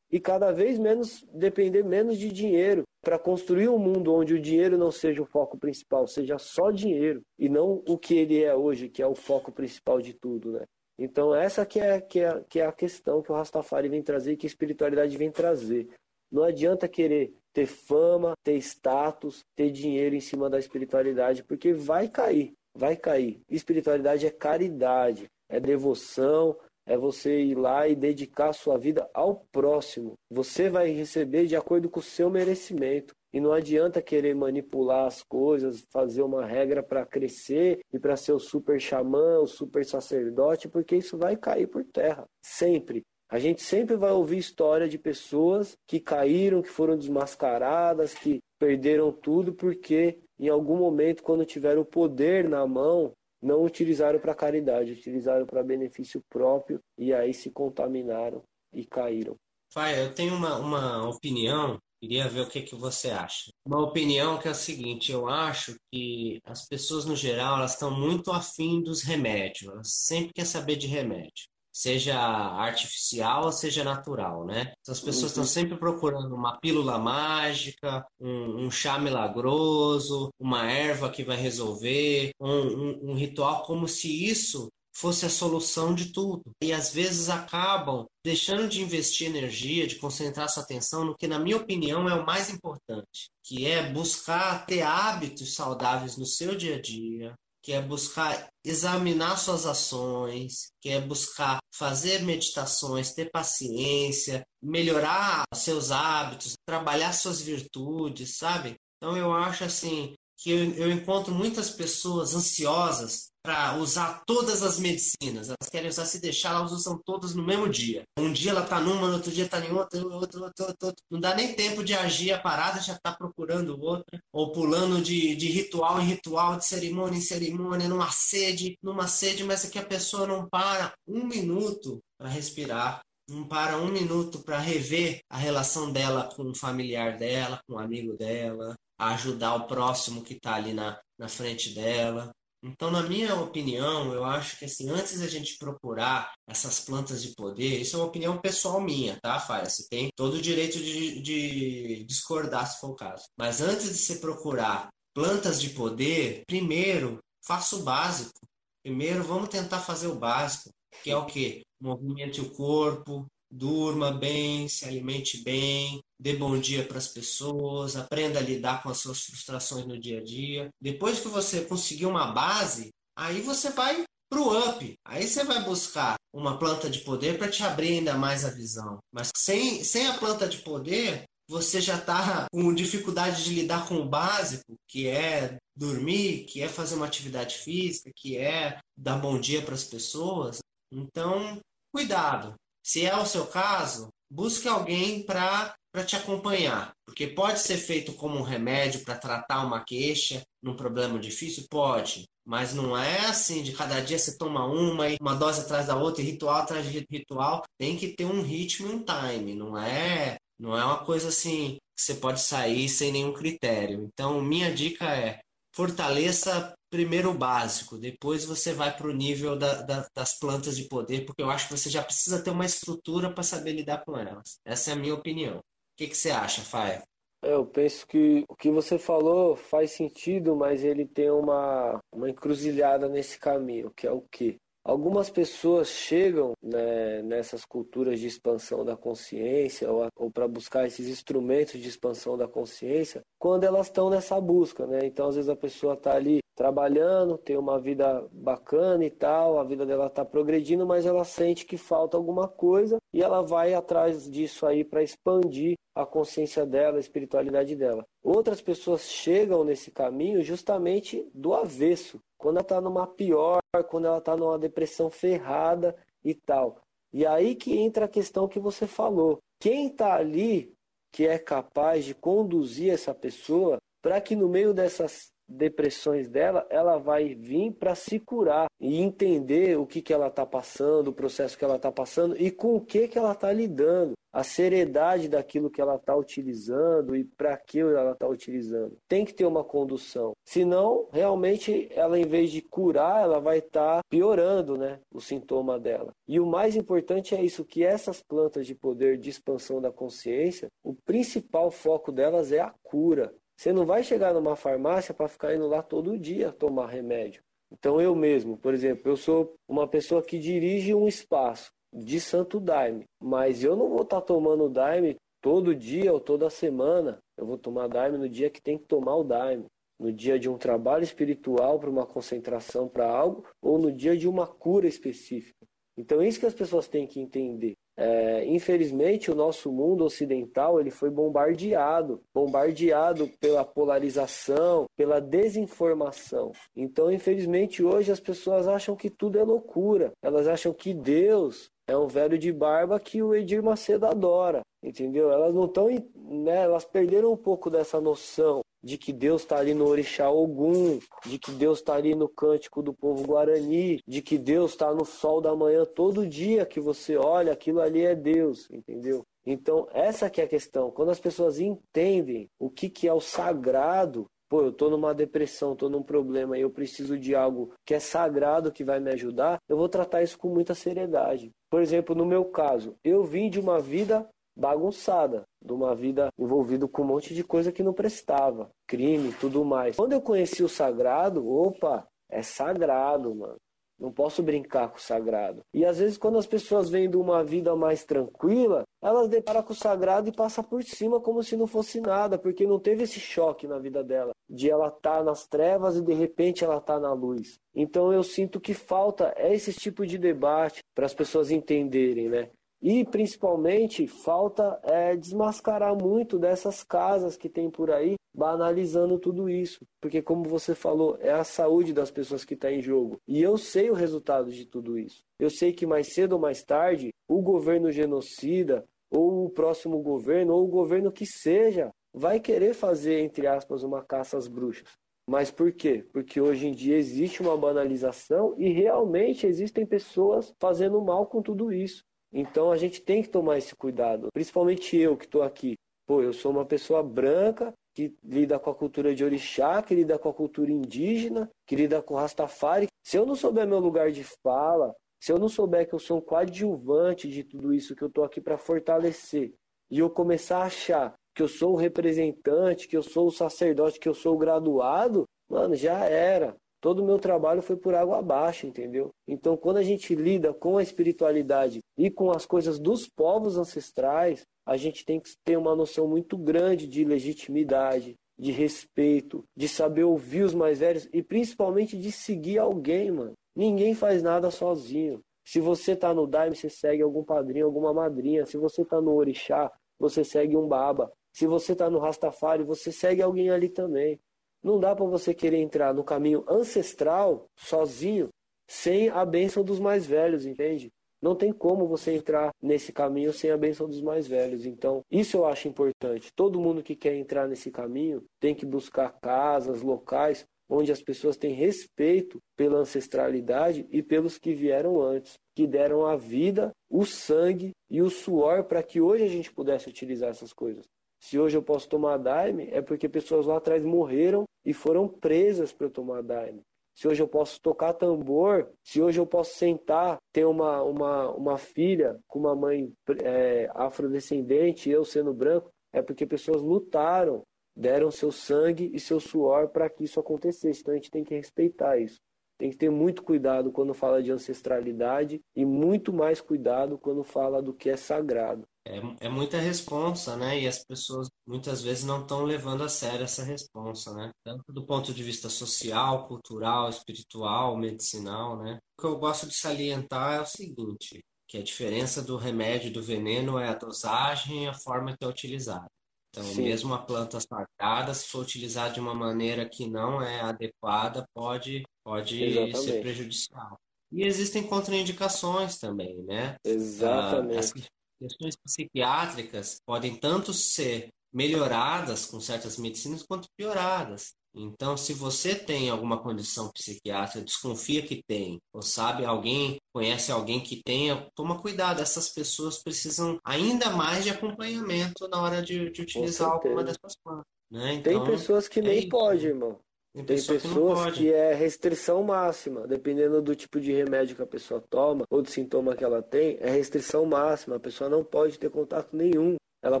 E cada vez menos depender menos de dinheiro para construir um mundo onde o dinheiro não seja o foco principal, seja só dinheiro e não o que ele é hoje, que é o foco principal de tudo, né? Então essa que é, que é, que é a questão que o Rastafari vem trazer e que a espiritualidade vem trazer. Não adianta querer ter fama, ter status, ter dinheiro em cima da espiritualidade, porque vai cair vai cair. Espiritualidade é caridade, é devoção, é você ir lá e dedicar a sua vida ao próximo. Você vai receber de acordo com o seu merecimento. E não adianta querer manipular as coisas, fazer uma regra para crescer e para ser o super xamã, o super sacerdote, porque isso vai cair por terra. Sempre. A gente sempre vai ouvir história de pessoas que caíram, que foram desmascaradas, que perderam tudo porque em algum momento, quando tiveram o poder na mão, não utilizaram para caridade, utilizaram para benefício próprio e aí se contaminaram e caíram. Pai, eu tenho uma, uma opinião, queria ver o que, que você acha. Uma opinião que é a seguinte: eu acho que as pessoas no geral elas estão muito afim dos remédios, elas sempre querem saber de remédio seja artificial ou seja natural, né? Então, as pessoas estão uhum. sempre procurando uma pílula mágica, um, um, chá milagroso, uma erva que vai resolver, um, um, um ritual como se isso fosse a solução de tudo. E às vezes acabam deixando de investir energia, de concentrar sua atenção no que, na minha opinião, é o mais importante, que é buscar ter hábitos saudáveis no seu dia a dia, que é buscar examinar suas ações, que é buscar fazer meditações, ter paciência, melhorar seus hábitos, trabalhar suas virtudes, sabe? Então eu acho assim que eu, eu encontro muitas pessoas ansiosas para usar todas as medicinas. Elas querem usar, se deixar, elas usam todas no mesmo dia. Um dia ela está numa, no outro dia está em outra, outro, outro, outro. Não dá nem tempo de agir a parada, já está procurando outra. Ou pulando de, de ritual em ritual, de cerimônia em cerimônia, numa sede, numa sede, mas é que a pessoa não para um minuto para respirar. Não para um minuto para rever a relação dela com o familiar dela, com o amigo dela, ajudar o próximo que está ali na, na frente dela. Então, na minha opinião, eu acho que assim, antes da gente procurar essas plantas de poder, isso é uma opinião pessoal minha, tá, Faia? Você tem todo o direito de, de discordar se for o caso. Mas antes de você procurar plantas de poder, primeiro, faça o básico. Primeiro, vamos tentar fazer o básico, que é o quê? Movimente o corpo, durma bem, se alimente bem, dê bom dia para as pessoas, aprenda a lidar com as suas frustrações no dia a dia. Depois que você conseguir uma base, aí você vai para o up. Aí você vai buscar uma planta de poder para te abrir ainda mais a visão. Mas sem, sem a planta de poder, você já está com dificuldade de lidar com o básico, que é dormir, que é fazer uma atividade física, que é dar bom dia para as pessoas. Então, cuidado. Se é o seu caso, busque alguém para te acompanhar, porque pode ser feito como um remédio para tratar uma queixa num problema difícil, pode, mas não é assim de cada dia você toma uma e uma dose atrás da outra, e ritual atrás de ritual, tem que ter um ritmo e um time, não é, não é uma coisa assim que você pode sair sem nenhum critério. Então, minha dica é fortaleça primeiro o básico, depois você vai para o nível da, da, das plantas de poder, porque eu acho que você já precisa ter uma estrutura para saber lidar com elas. Essa é a minha opinião. O que, que você acha, Faia? É, eu penso que o que você falou faz sentido, mas ele tem uma, uma encruzilhada nesse caminho, que é o quê? Algumas pessoas chegam né, nessas culturas de expansão da consciência ou, ou para buscar esses instrumentos de expansão da consciência quando elas estão nessa busca, né? Então, às vezes a pessoa está ali trabalhando, tem uma vida bacana e tal, a vida dela está progredindo, mas ela sente que falta alguma coisa e ela vai atrás disso aí para expandir a consciência dela, a espiritualidade dela. Outras pessoas chegam nesse caminho justamente do avesso, quando ela está numa pior, quando ela está numa depressão ferrada e tal. E aí que entra a questão que você falou. Quem está ali que é capaz de conduzir essa pessoa para que no meio dessas depressões dela, ela vai vir para se curar e entender o que, que ela está passando, o processo que ela está passando e com o que, que ela está lidando, a seriedade daquilo que ela está utilizando e para que ela está utilizando. Tem que ter uma condução. Senão, realmente, ela em vez de curar, ela vai estar tá piorando né, o sintoma dela. E o mais importante é isso, que essas plantas de poder de expansão da consciência, o principal foco delas é a cura. Você não vai chegar numa farmácia para ficar indo lá todo dia tomar remédio. Então eu mesmo, por exemplo, eu sou uma pessoa que dirige um espaço de Santo Daime, mas eu não vou estar tá tomando Daime todo dia ou toda semana. Eu vou tomar Daime no dia que tem que tomar o Daime. No dia de um trabalho espiritual para uma concentração para algo ou no dia de uma cura específica. Então é isso que as pessoas têm que entender. É, infelizmente, o nosso mundo ocidental ele foi bombardeado, bombardeado pela polarização, pela desinformação. Então, infelizmente, hoje as pessoas acham que tudo é loucura. Elas acham que Deus é um velho de barba que o Edir Macedo adora, entendeu? Elas não estão, né? Elas perderam um pouco dessa noção de que Deus está ali no Orixá Ogum, de que Deus está ali no cântico do povo Guarani, de que Deus está no sol da manhã todo dia que você olha, aquilo ali é Deus, entendeu? Então, essa que é a questão. Quando as pessoas entendem o que, que é o sagrado, pô, eu estou numa depressão, estou num problema e eu preciso de algo que é sagrado que vai me ajudar, eu vou tratar isso com muita seriedade. Por exemplo, no meu caso, eu vim de uma vida bagunçada, de uma vida envolvida com um monte de coisa que não prestava, crime, tudo mais. Quando eu conheci o sagrado, opa, é sagrado, mano. Não posso brincar com o sagrado. E às vezes, quando as pessoas vêm de uma vida mais tranquila, elas deparam com o sagrado e passam por cima como se não fosse nada, porque não teve esse choque na vida dela, de ela estar tá nas trevas e de repente ela tá na luz. Então eu sinto que falta esse tipo de debate para as pessoas entenderem, né? E principalmente falta é, desmascarar muito dessas casas que tem por aí, banalizando tudo isso. Porque, como você falou, é a saúde das pessoas que está em jogo. E eu sei o resultado de tudo isso. Eu sei que mais cedo ou mais tarde, o governo genocida, ou o próximo governo, ou o governo que seja, vai querer fazer, entre aspas, uma caça às bruxas. Mas por quê? Porque hoje em dia existe uma banalização e realmente existem pessoas fazendo mal com tudo isso. Então a gente tem que tomar esse cuidado, principalmente eu que estou aqui. Pô, eu sou uma pessoa branca que lida com a cultura de orixá, que lida com a cultura indígena, que lida com Rastafari. Se eu não souber meu lugar de fala, se eu não souber que eu sou um coadjuvante de tudo isso que eu estou aqui para fortalecer, e eu começar a achar que eu sou o representante, que eu sou o sacerdote, que eu sou o graduado, mano, já era todo o meu trabalho foi por água abaixo, entendeu? Então, quando a gente lida com a espiritualidade e com as coisas dos povos ancestrais, a gente tem que ter uma noção muito grande de legitimidade, de respeito, de saber ouvir os mais velhos e principalmente de seguir alguém, mano. Ninguém faz nada sozinho. Se você tá no Daime, você segue algum padrinho, alguma madrinha. Se você tá no Orixá, você segue um baba. Se você está no Rastafari, você segue alguém ali também. Não dá para você querer entrar no caminho ancestral sozinho, sem a bênção dos mais velhos, entende? Não tem como você entrar nesse caminho sem a bênção dos mais velhos. Então, isso eu acho importante. Todo mundo que quer entrar nesse caminho tem que buscar casas, locais onde as pessoas têm respeito pela ancestralidade e pelos que vieram antes, que deram a vida, o sangue e o suor para que hoje a gente pudesse utilizar essas coisas. Se hoje eu posso tomar daime, é porque pessoas lá atrás morreram e foram presas para eu tomar daime. Se hoje eu posso tocar tambor, se hoje eu posso sentar, ter uma, uma, uma filha com uma mãe é, afrodescendente, eu sendo branco, é porque pessoas lutaram deram seu sangue e seu suor para que isso acontecesse. Então a gente tem que respeitar isso. Tem que ter muito cuidado quando fala de ancestralidade e muito mais cuidado quando fala do que é sagrado. É, é muita responsa, né? E as pessoas muitas vezes não estão levando a sério essa responsa, né? Tanto do ponto de vista social, cultural, espiritual, medicinal, né? O que eu gosto de salientar é o seguinte, que a diferença do remédio e do veneno é a dosagem e a forma que é utilizada. Então, Sim. mesmo a planta sagrada, se for utilizada de uma maneira que não é adequada, pode, pode ser prejudicial. E existem contraindicações também, né? Exatamente. As questões psiquiátricas podem tanto ser melhoradas com certas medicinas quanto pioradas. Então, se você tem alguma condição psiquiátrica, desconfia que tem, ou sabe alguém, conhece alguém que tenha, toma cuidado. Essas pessoas precisam ainda mais de acompanhamento na hora de, de utilizar alguma dessas plantas. Né? Então, tem pessoas que é nem podem, irmão. Tem, tem pessoas que, que, é restrição máxima, dependendo do tipo de remédio que a pessoa toma ou do sintoma que ela tem, é restrição máxima. A pessoa não pode ter contato nenhum ela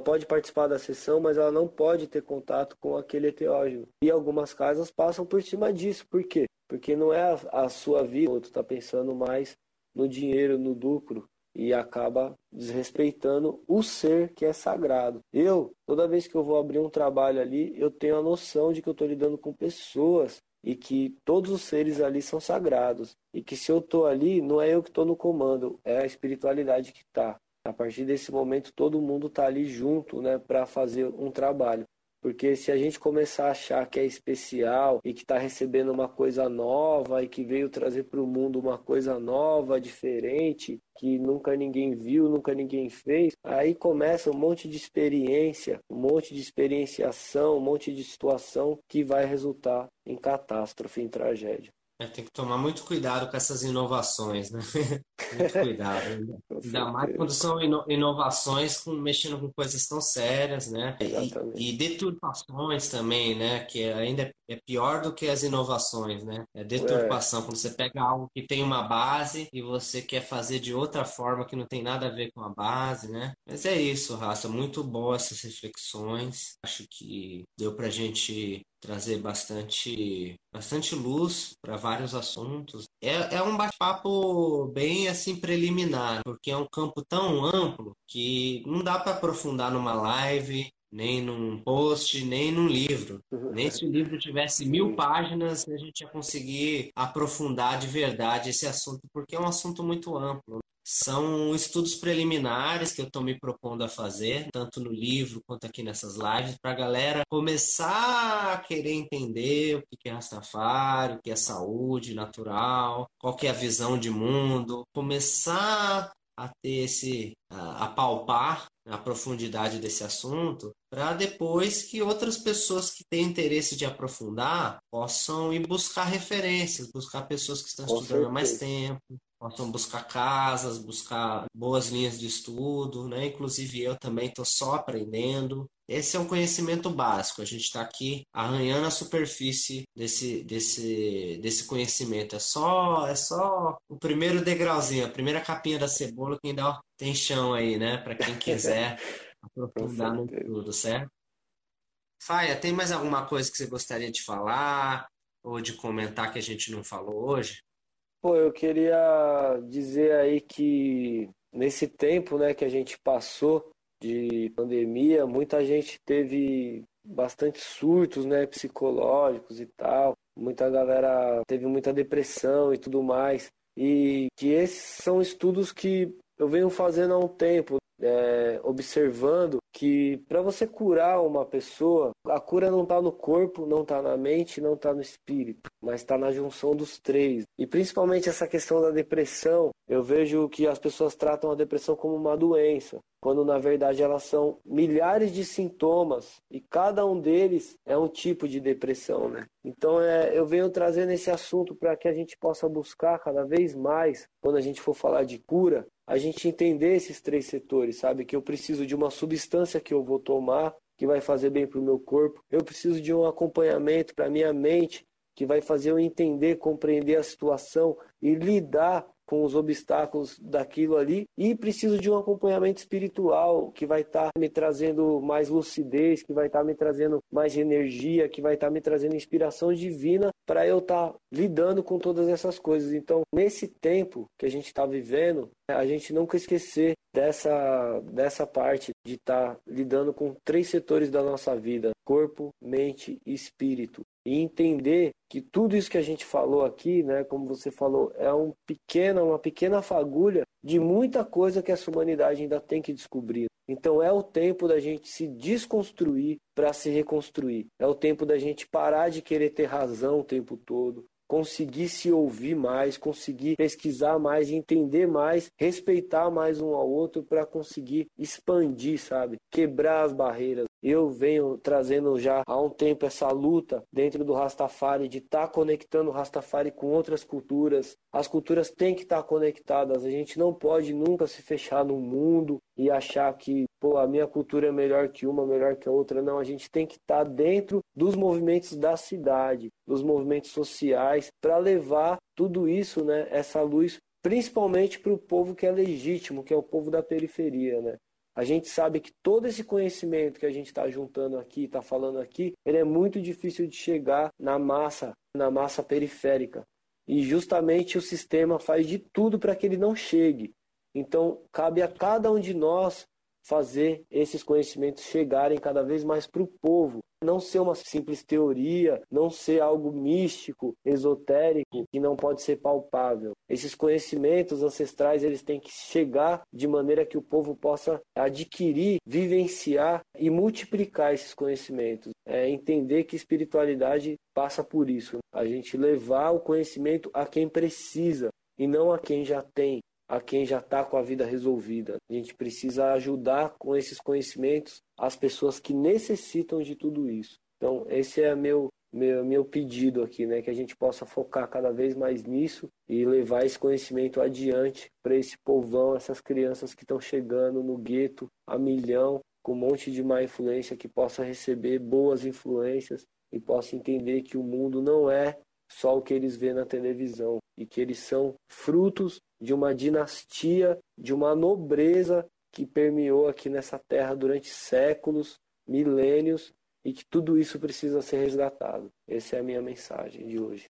pode participar da sessão, mas ela não pode ter contato com aquele eteógeno. E algumas casas passam por cima disso. Por quê? Porque não é a, a sua vida, o outro está pensando mais no dinheiro, no lucro, e acaba desrespeitando o ser que é sagrado. Eu, toda vez que eu vou abrir um trabalho ali, eu tenho a noção de que eu estou lidando com pessoas e que todos os seres ali são sagrados. E que se eu estou ali, não é eu que estou no comando, é a espiritualidade que está. A partir desse momento, todo mundo está ali junto né, para fazer um trabalho. Porque se a gente começar a achar que é especial e que está recebendo uma coisa nova e que veio trazer para o mundo uma coisa nova, diferente, que nunca ninguém viu, nunca ninguém fez, aí começa um monte de experiência, um monte de experienciação, um monte de situação que vai resultar em catástrofe, em tragédia. É, tem que tomar muito cuidado com essas inovações, né? muito cuidado. Ainda mais quando são inovações com, mexendo com coisas tão sérias, né? E, e, deturpações também, né? Que ainda é pior do que as inovações, né? É deturpação, é. quando você pega algo que tem uma base e você quer fazer de outra forma que não tem nada a ver com a base, né? Mas é isso, Raça. Muito boas essas reflexões. Acho que deu pra gente trazer bastante, bastante luz para vários assuntos. É, é um bate-papo bem assim preliminar, porque é um campo tão amplo que não dá para aprofundar numa live, nem num post, nem num livro. Nem se o livro tivesse mil páginas, a gente ia conseguir aprofundar de verdade esse assunto, porque é um assunto muito amplo. São estudos preliminares que eu estou me propondo a fazer, tanto no livro quanto aqui nessas lives, para a galera começar a querer entender o que é Rastafari, o que é saúde natural, qual que é a visão de mundo, começar a ter esse, a, a palpar a profundidade desse assunto, para depois que outras pessoas que têm interesse de aprofundar possam ir buscar referências, buscar pessoas que estão Com estudando certeza. há mais tempo, possam buscar casas, buscar boas linhas de estudo, né? Inclusive eu também estou só aprendendo. Esse é um conhecimento básico. A gente está aqui arranhando a superfície desse, desse, desse conhecimento. É só, é só o primeiro degrauzinho, a primeira capinha da cebola que ainda tem chão aí, né? Para quem quiser aprofundar no tudo, certo? Faia, tem mais alguma coisa que você gostaria de falar ou de comentar que a gente não falou hoje? Pô, eu queria dizer aí que nesse tempo, né, que a gente passou de pandemia, muita gente teve bastante surtos, né, psicológicos e tal. Muita galera teve muita depressão e tudo mais. E que esses são estudos que eu venho fazendo há um tempo. É, observando que para você curar uma pessoa, a cura não está no corpo, não está na mente, não está no espírito, mas está na junção dos três. E principalmente essa questão da depressão, eu vejo que as pessoas tratam a depressão como uma doença, quando na verdade elas são milhares de sintomas e cada um deles é um tipo de depressão, né? Então é, eu venho trazendo esse assunto para que a gente possa buscar cada vez mais, quando a gente for falar de cura, a gente entender esses três setores, sabe? Que eu preciso de uma substância que eu vou tomar, que vai fazer bem para o meu corpo. Eu preciso de um acompanhamento para minha mente, que vai fazer eu entender, compreender a situação e lidar com os obstáculos daquilo ali e preciso de um acompanhamento espiritual que vai estar tá me trazendo mais lucidez, que vai estar tá me trazendo mais energia, que vai estar tá me trazendo inspiração divina para eu estar tá lidando com todas essas coisas. Então, nesse tempo que a gente está vivendo, a gente nunca esquecer dessa, dessa parte de estar tá lidando com três setores da nossa vida: corpo, mente e espírito e entender que tudo isso que a gente falou aqui, né, como você falou, é um pequena, uma pequena fagulha de muita coisa que essa humanidade ainda tem que descobrir. Então é o tempo da gente se desconstruir para se reconstruir. É o tempo da gente parar de querer ter razão o tempo todo, conseguir se ouvir mais, conseguir pesquisar mais, entender mais, respeitar mais um ao outro para conseguir expandir, sabe? Quebrar as barreiras. Eu venho trazendo já há um tempo essa luta dentro do Rastafari de estar tá conectando o Rastafari com outras culturas. As culturas têm que estar tá conectadas. A gente não pode nunca se fechar no mundo e achar que pô, a minha cultura é melhor que uma, melhor que a outra. Não, a gente tem que estar tá dentro dos movimentos da cidade, dos movimentos sociais, para levar tudo isso, né, essa luz, principalmente para o povo que é legítimo, que é o povo da periferia, né? A gente sabe que todo esse conhecimento que a gente está juntando aqui, está falando aqui, ele é muito difícil de chegar na massa, na massa periférica. E justamente o sistema faz de tudo para que ele não chegue. Então, cabe a cada um de nós fazer esses conhecimentos chegarem cada vez mais para o povo. Não ser uma simples teoria, não ser algo místico, esotérico, que não pode ser palpável. Esses conhecimentos ancestrais, eles têm que chegar de maneira que o povo possa adquirir, vivenciar e multiplicar esses conhecimentos. É entender que espiritualidade passa por isso. A gente levar o conhecimento a quem precisa e não a quem já tem a quem já está com a vida resolvida. A gente precisa ajudar com esses conhecimentos as pessoas que necessitam de tudo isso. Então, esse é meu meu, meu pedido aqui, né? Que a gente possa focar cada vez mais nisso e levar esse conhecimento adiante para esse povão, essas crianças que estão chegando no gueto a milhão, com um monte de má influência, que possa receber boas influências e possa entender que o mundo não é só o que eles vêem na televisão e que eles são frutos de uma dinastia, de uma nobreza que permeou aqui nessa terra durante séculos, milênios e que tudo isso precisa ser resgatado. Essa é a minha mensagem de hoje.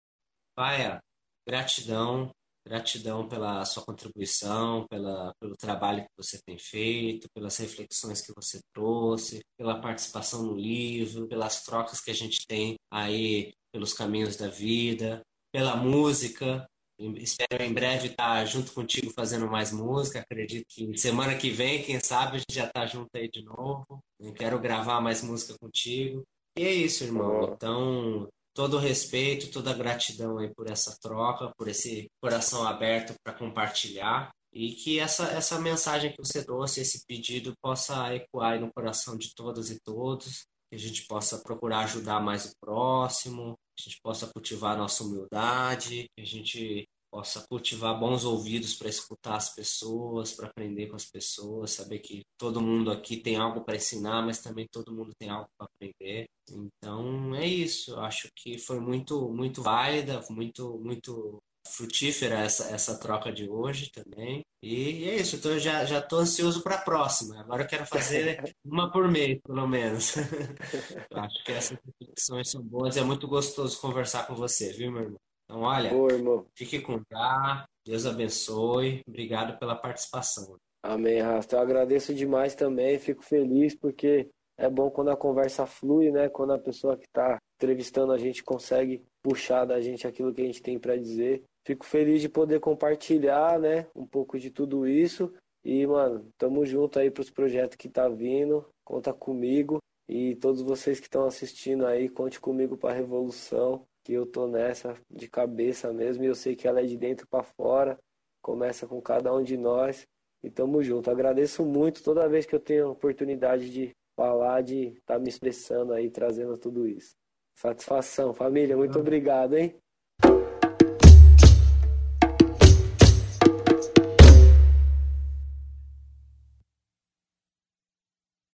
Paia, gratidão, gratidão pela sua contribuição, pela, pelo trabalho que você tem feito, pelas reflexões que você trouxe, pela participação no livro, pelas trocas que a gente tem aí pelos caminhos da vida, pela música, Espero em breve estar junto contigo fazendo mais música. Acredito que semana que vem, quem sabe, a gente já está junto aí de novo. Eu quero gravar mais música contigo. E é isso, irmão. Então, todo o respeito, toda a gratidão aí por essa troca, por esse coração aberto para compartilhar. E que essa, essa mensagem que você trouxe, esse pedido, possa ecoar no coração de todas e todos. Que a gente possa procurar ajudar mais o próximo, a gente possa cultivar nossa humildade, que a gente possa cultivar bons ouvidos para escutar as pessoas, para aprender com as pessoas, saber que todo mundo aqui tem algo para ensinar, mas também todo mundo tem algo para aprender. Então é isso. Eu acho que foi muito muito válida, muito muito frutífera essa, essa troca de hoje também. E é isso, então eu já já estou ansioso para a próxima. Agora eu quero fazer uma por mês, pelo menos. acho que essas reflexões são boas e é muito gostoso conversar com você, viu, meu irmão? Então, olha, Boa, fique com Deus, Deus abençoe, obrigado pela participação. Amém, Rasta. Eu agradeço demais também, fico feliz porque é bom quando a conversa flui, né? Quando a pessoa que está entrevistando a gente consegue puxar da gente aquilo que a gente tem para dizer. Fico feliz de poder compartilhar, né, um pouco de tudo isso E, mano, tamo junto aí pros projetos que tá vindo. Conta comigo. E todos vocês que estão assistindo aí, conte comigo pra revolução. Que eu tô nessa de cabeça mesmo. E eu sei que ela é de dentro para fora. Começa com cada um de nós. E tamo junto. Agradeço muito toda vez que eu tenho a oportunidade de falar, de estar tá me expressando aí, trazendo tudo isso. Satisfação, família. Muito obrigado, hein?